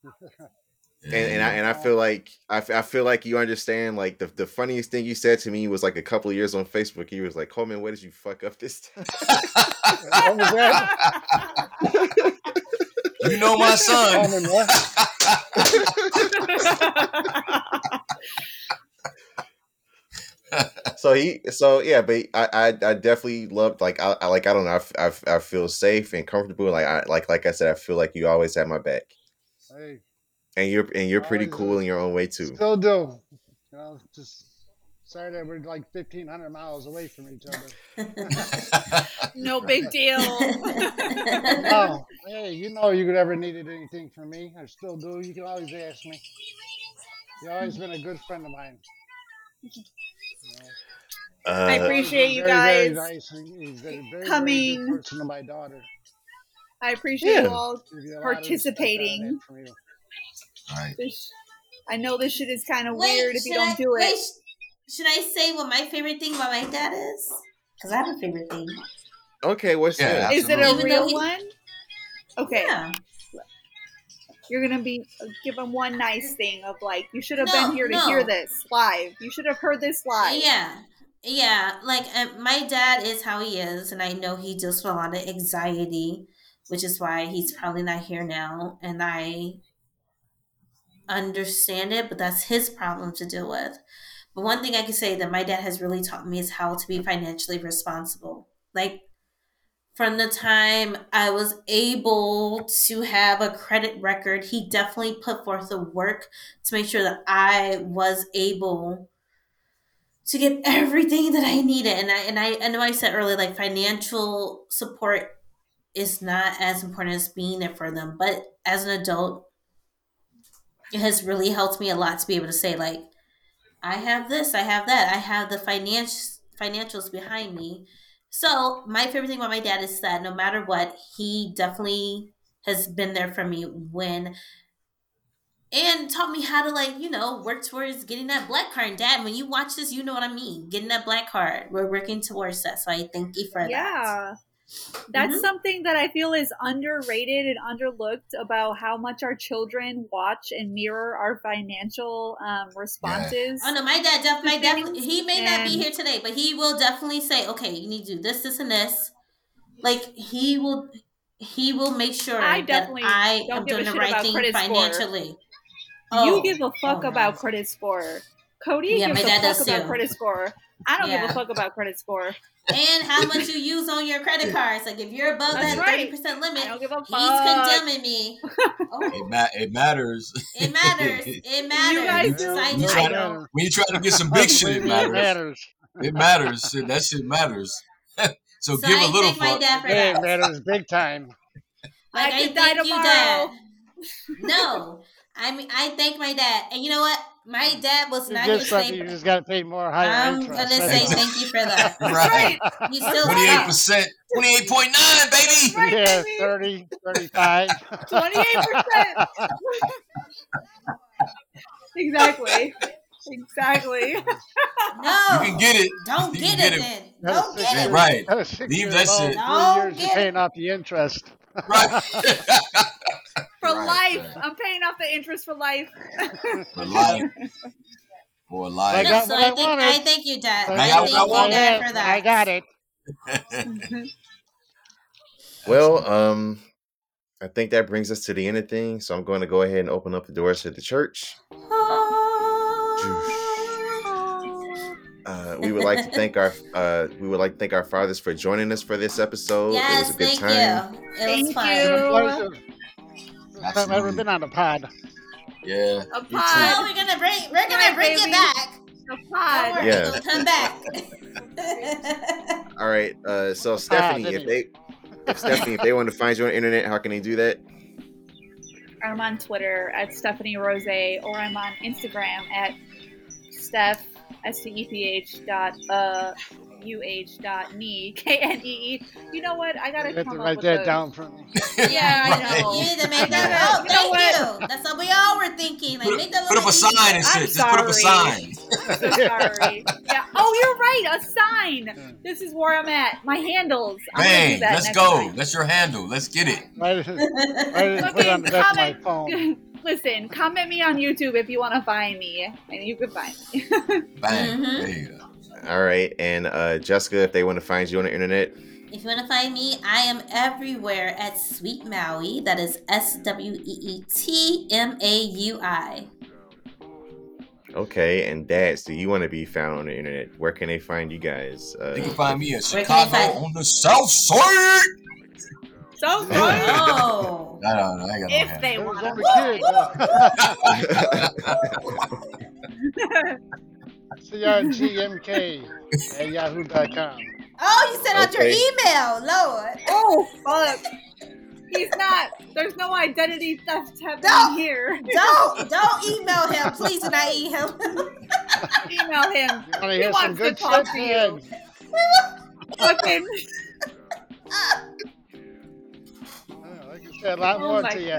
Speaker 1: and, and I and I feel like I, f- I feel like you understand. Like the, the funniest thing you said to me was like a couple of years on Facebook. You was like, Coleman, where did you fuck up this time?
Speaker 4: What was that?
Speaker 5: you know my son.
Speaker 1: So he, so yeah, but I, I, I definitely loved like I, I like I don't know, I I feel safe and comfortable. Like I like like I said, I feel like you always have my back,
Speaker 4: Hey,
Speaker 1: and you're and you're pretty cool
Speaker 4: is.
Speaker 1: in your own way too.
Speaker 4: still do. You know, just sorry that we're like fifteen hundred miles away from each other.
Speaker 3: no big deal.
Speaker 4: Oh, hey, you know you could ever needed anything from me, I still do. You can always ask me. You've always been a good friend of mine. You know,
Speaker 3: I
Speaker 1: Uh,
Speaker 3: appreciate you
Speaker 4: very, very
Speaker 3: guys
Speaker 4: nice. and He's very, very, very
Speaker 3: coming.
Speaker 4: good to my daughter.
Speaker 3: I appreciate
Speaker 1: Yeah.
Speaker 3: you all
Speaker 4: Give you a lot of respect out of
Speaker 3: participating.
Speaker 4: that from you.
Speaker 5: right.
Speaker 3: I know this shit is kind of weird if you don't
Speaker 2: I-
Speaker 3: do it.
Speaker 2: wait, sh- should I say what my favorite thing about my dad is? Because I have a favorite thing.
Speaker 1: okay, what's
Speaker 5: Yeah,
Speaker 1: that?
Speaker 3: Is it a
Speaker 2: Even
Speaker 3: real
Speaker 2: he-
Speaker 3: one? Okay,
Speaker 2: Yeah.
Speaker 3: you're gonna be give him one nice thing of like you should have
Speaker 2: No,
Speaker 3: been here to
Speaker 2: no.
Speaker 3: hear this live. You should have heard this live.
Speaker 2: Yeah. Yeah. Like, uh, my dad is how he is, and I know he deals with a lot of anxiety, which is why he's probably not here now. And I understand it, but that's his problem to deal with. But one thing I can say that my dad has really taught me is how to be financially responsible. Like, from the time I was able to have a credit record, he definitely put forth the work to make sure that I was able to get everything that I needed. And I and I, I know I said earlier, like financial support is not as important as being there for them. But as an adult, it has really helped me a lot to be able to say, like, I have this, I have that, I have the finance financials behind me. So my favorite thing about my dad is that no matter what, he definitely has been there for me when and taught me how to like you know work towards getting that black card. Dad, when you watch this, you know what I mean. Getting that black card. We're working towards that. So I thank you for that.
Speaker 3: Yeah. That's
Speaker 2: Mhm.
Speaker 3: something that I feel is underrated and underlooked about how much our children watch and mirror our financial um, responses.
Speaker 2: Oh no, my dad def- my
Speaker 3: to
Speaker 2: def-
Speaker 3: things,
Speaker 2: he may not be here today, but he will definitely say, "Okay, you need to do this, this, and this." Like he will, he will make sure
Speaker 3: I
Speaker 2: that
Speaker 3: definitely
Speaker 2: I
Speaker 3: don't
Speaker 2: am doing the right thing
Speaker 3: credit score.
Speaker 2: financially.
Speaker 3: you
Speaker 2: Oh,
Speaker 3: give a fuck
Speaker 2: oh,
Speaker 3: about
Speaker 2: nice.
Speaker 3: credit score. Cody
Speaker 2: Yeah, my
Speaker 3: gives
Speaker 2: dad
Speaker 3: a
Speaker 2: does
Speaker 3: fuck about
Speaker 2: too.
Speaker 3: credit score. I don't give a fuck about credit score.
Speaker 2: and how much you use on your credit cards. Like if you're above
Speaker 3: That's
Speaker 2: that
Speaker 3: right.
Speaker 2: thirty percent limit,
Speaker 3: I don't give a fuck.
Speaker 2: he's condemning me. Oh,
Speaker 5: It, ma- it matters.
Speaker 2: it matters. It matters.
Speaker 3: guys
Speaker 2: So
Speaker 3: do.
Speaker 5: You
Speaker 2: just-
Speaker 5: try to-
Speaker 3: know.
Speaker 5: when you try to get some big shit, it
Speaker 4: It
Speaker 5: matters.
Speaker 4: matters.
Speaker 5: It matters. Shit, that shit matters. so,
Speaker 2: So
Speaker 5: give
Speaker 2: I
Speaker 5: a little
Speaker 2: thank my
Speaker 5: fuck.
Speaker 2: dad for
Speaker 4: Hey,
Speaker 2: that.
Speaker 4: it matters big time.
Speaker 2: Like
Speaker 3: I
Speaker 2: I,
Speaker 3: could die
Speaker 2: thank you, dad. No, I mean I thank my dad, and you know what? My dad was
Speaker 4: You
Speaker 2: not
Speaker 4: get
Speaker 2: here to
Speaker 4: something, you just got to pay more higher
Speaker 2: I'm
Speaker 4: interest.
Speaker 2: gonna
Speaker 4: that's
Speaker 2: say thank you for that.
Speaker 5: Right.
Speaker 2: You still
Speaker 5: twenty-eight percent, Twenty-eight point nine, baby.
Speaker 3: Right,
Speaker 4: yeah,
Speaker 3: baby.
Speaker 4: 30, 35.
Speaker 3: 28%. exactly. Exactly.
Speaker 2: No,
Speaker 5: You can get it.
Speaker 2: don't
Speaker 5: you
Speaker 2: get
Speaker 5: can
Speaker 2: it,
Speaker 5: get
Speaker 2: then.
Speaker 4: That's
Speaker 2: Don't
Speaker 4: six
Speaker 2: get it.
Speaker 4: years-
Speaker 5: right.
Speaker 4: that's six
Speaker 5: Leave
Speaker 4: years
Speaker 5: that
Speaker 4: old,
Speaker 5: shit.
Speaker 4: Three
Speaker 2: Don't
Speaker 4: years
Speaker 2: get
Speaker 4: you're
Speaker 2: it.
Speaker 4: paying off the interest.
Speaker 5: Right.
Speaker 3: For
Speaker 5: Right,
Speaker 3: life.
Speaker 5: right.
Speaker 3: I'm paying off the interest for life.
Speaker 5: For life. For
Speaker 4: I
Speaker 5: life.
Speaker 2: No, so I
Speaker 4: I
Speaker 2: think
Speaker 4: wanted.
Speaker 2: I thank you, Dad.
Speaker 4: I
Speaker 5: I
Speaker 2: I
Speaker 5: got
Speaker 2: thank
Speaker 5: I
Speaker 2: you,
Speaker 5: wanted.
Speaker 2: Dad, for that.
Speaker 4: I got it.
Speaker 1: Well, um, I think that brings us to the end of things. So I'm going to go ahead and open up the doors to the church. Uh, we would like to thank our uh, we would like to thank our fathers for joining us for this episode.
Speaker 2: Yes,
Speaker 1: it was a good
Speaker 2: thank
Speaker 1: time.
Speaker 2: you. It
Speaker 3: Thank
Speaker 2: was fun.
Speaker 3: you.
Speaker 4: I've ever
Speaker 5: Absolutely.
Speaker 4: been on a pod.
Speaker 5: Yeah.
Speaker 3: A
Speaker 5: me too.
Speaker 2: Oh,
Speaker 3: pod.
Speaker 2: we're gonna bring we're gonna
Speaker 3: Right,
Speaker 2: bring
Speaker 3: baby.
Speaker 2: you back.
Speaker 3: A
Speaker 2: Don't
Speaker 3: pod.
Speaker 2: worry,
Speaker 1: Yeah.
Speaker 2: come back.
Speaker 1: All right. Uh, so Stephanie, if they if Stephanie, if they want to find you on the internet, how can they do that?
Speaker 3: I'm on Twitter at Stephanie Rose, or I'm on Instagram at Steph S T E P H dot uh U H dot me K N E E. You know what? I gotta
Speaker 4: You have to
Speaker 3: come up
Speaker 4: write
Speaker 3: with
Speaker 4: that down for me.
Speaker 3: Yeah, I know.
Speaker 2: You need to make that.
Speaker 3: gotta-
Speaker 2: Oh, thank you. That's what we all were thinking. Like,
Speaker 5: Put,
Speaker 2: make that
Speaker 5: put up a sign and shit. Just put up a sign.
Speaker 3: So sorry. Yeah. Oh, you're right. A sign. This is where I'm at. My handles. I'm
Speaker 5: Bang. Let's go.
Speaker 3: time.
Speaker 5: That's your handle. Let's get it.
Speaker 4: Write it, write it, put on the
Speaker 3: Fucking
Speaker 4: back of my phone.
Speaker 3: Listen, comment me on YouTube if you want to find me, and you can find me.
Speaker 5: Bang.
Speaker 2: Mhm.
Speaker 5: There you go.
Speaker 1: All right. And uh, Jessica, if they want to find you on the internet,
Speaker 2: If you want to find me, I am everywhere at Sweet Maui. That is S W E E T M A U I.
Speaker 1: okay. And Dads, do you want to be found on the internet? Where can they find you guys? Uh,
Speaker 5: They can find me at
Speaker 2: Where can they
Speaker 5: Chicago
Speaker 2: find-
Speaker 5: on the South Side.
Speaker 3: so sorry.
Speaker 2: Oh.
Speaker 5: No, no, no. I got
Speaker 3: if they
Speaker 4: It was
Speaker 3: want
Speaker 4: only
Speaker 3: to.
Speaker 4: kids. CRGMK at yahoo.com.
Speaker 2: Oh, you sent out
Speaker 1: Okay.
Speaker 2: your email, Lord.
Speaker 3: Oh, fuck. He's not. There's no identity theft happening
Speaker 2: No.
Speaker 3: here.
Speaker 2: Don't don't email him. Please do not email him.
Speaker 3: Email him.
Speaker 4: You want to
Speaker 3: He
Speaker 4: hear some
Speaker 3: wants to
Speaker 4: good
Speaker 3: talk
Speaker 4: shit?
Speaker 3: to you.
Speaker 4: man?
Speaker 3: Fucking.
Speaker 4: Oh, I can say a lot
Speaker 3: Oh
Speaker 4: more
Speaker 3: my
Speaker 4: to you.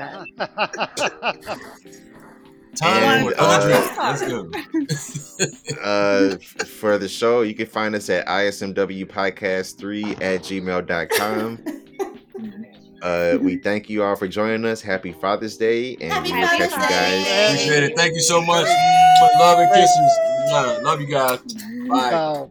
Speaker 5: Time
Speaker 1: And,
Speaker 5: for
Speaker 1: uh,
Speaker 5: Let's go.
Speaker 1: uh, for the show, you can find us at ismwpodcast3 at gmail.com. Uh, we thank you all for joining us. Happy Father's Day, and
Speaker 2: Happy
Speaker 1: we will catch you guys.
Speaker 2: Day.
Speaker 5: Appreciate it. Thank you so much. Love and kisses. Love, love you guys. Bye.
Speaker 4: Uh,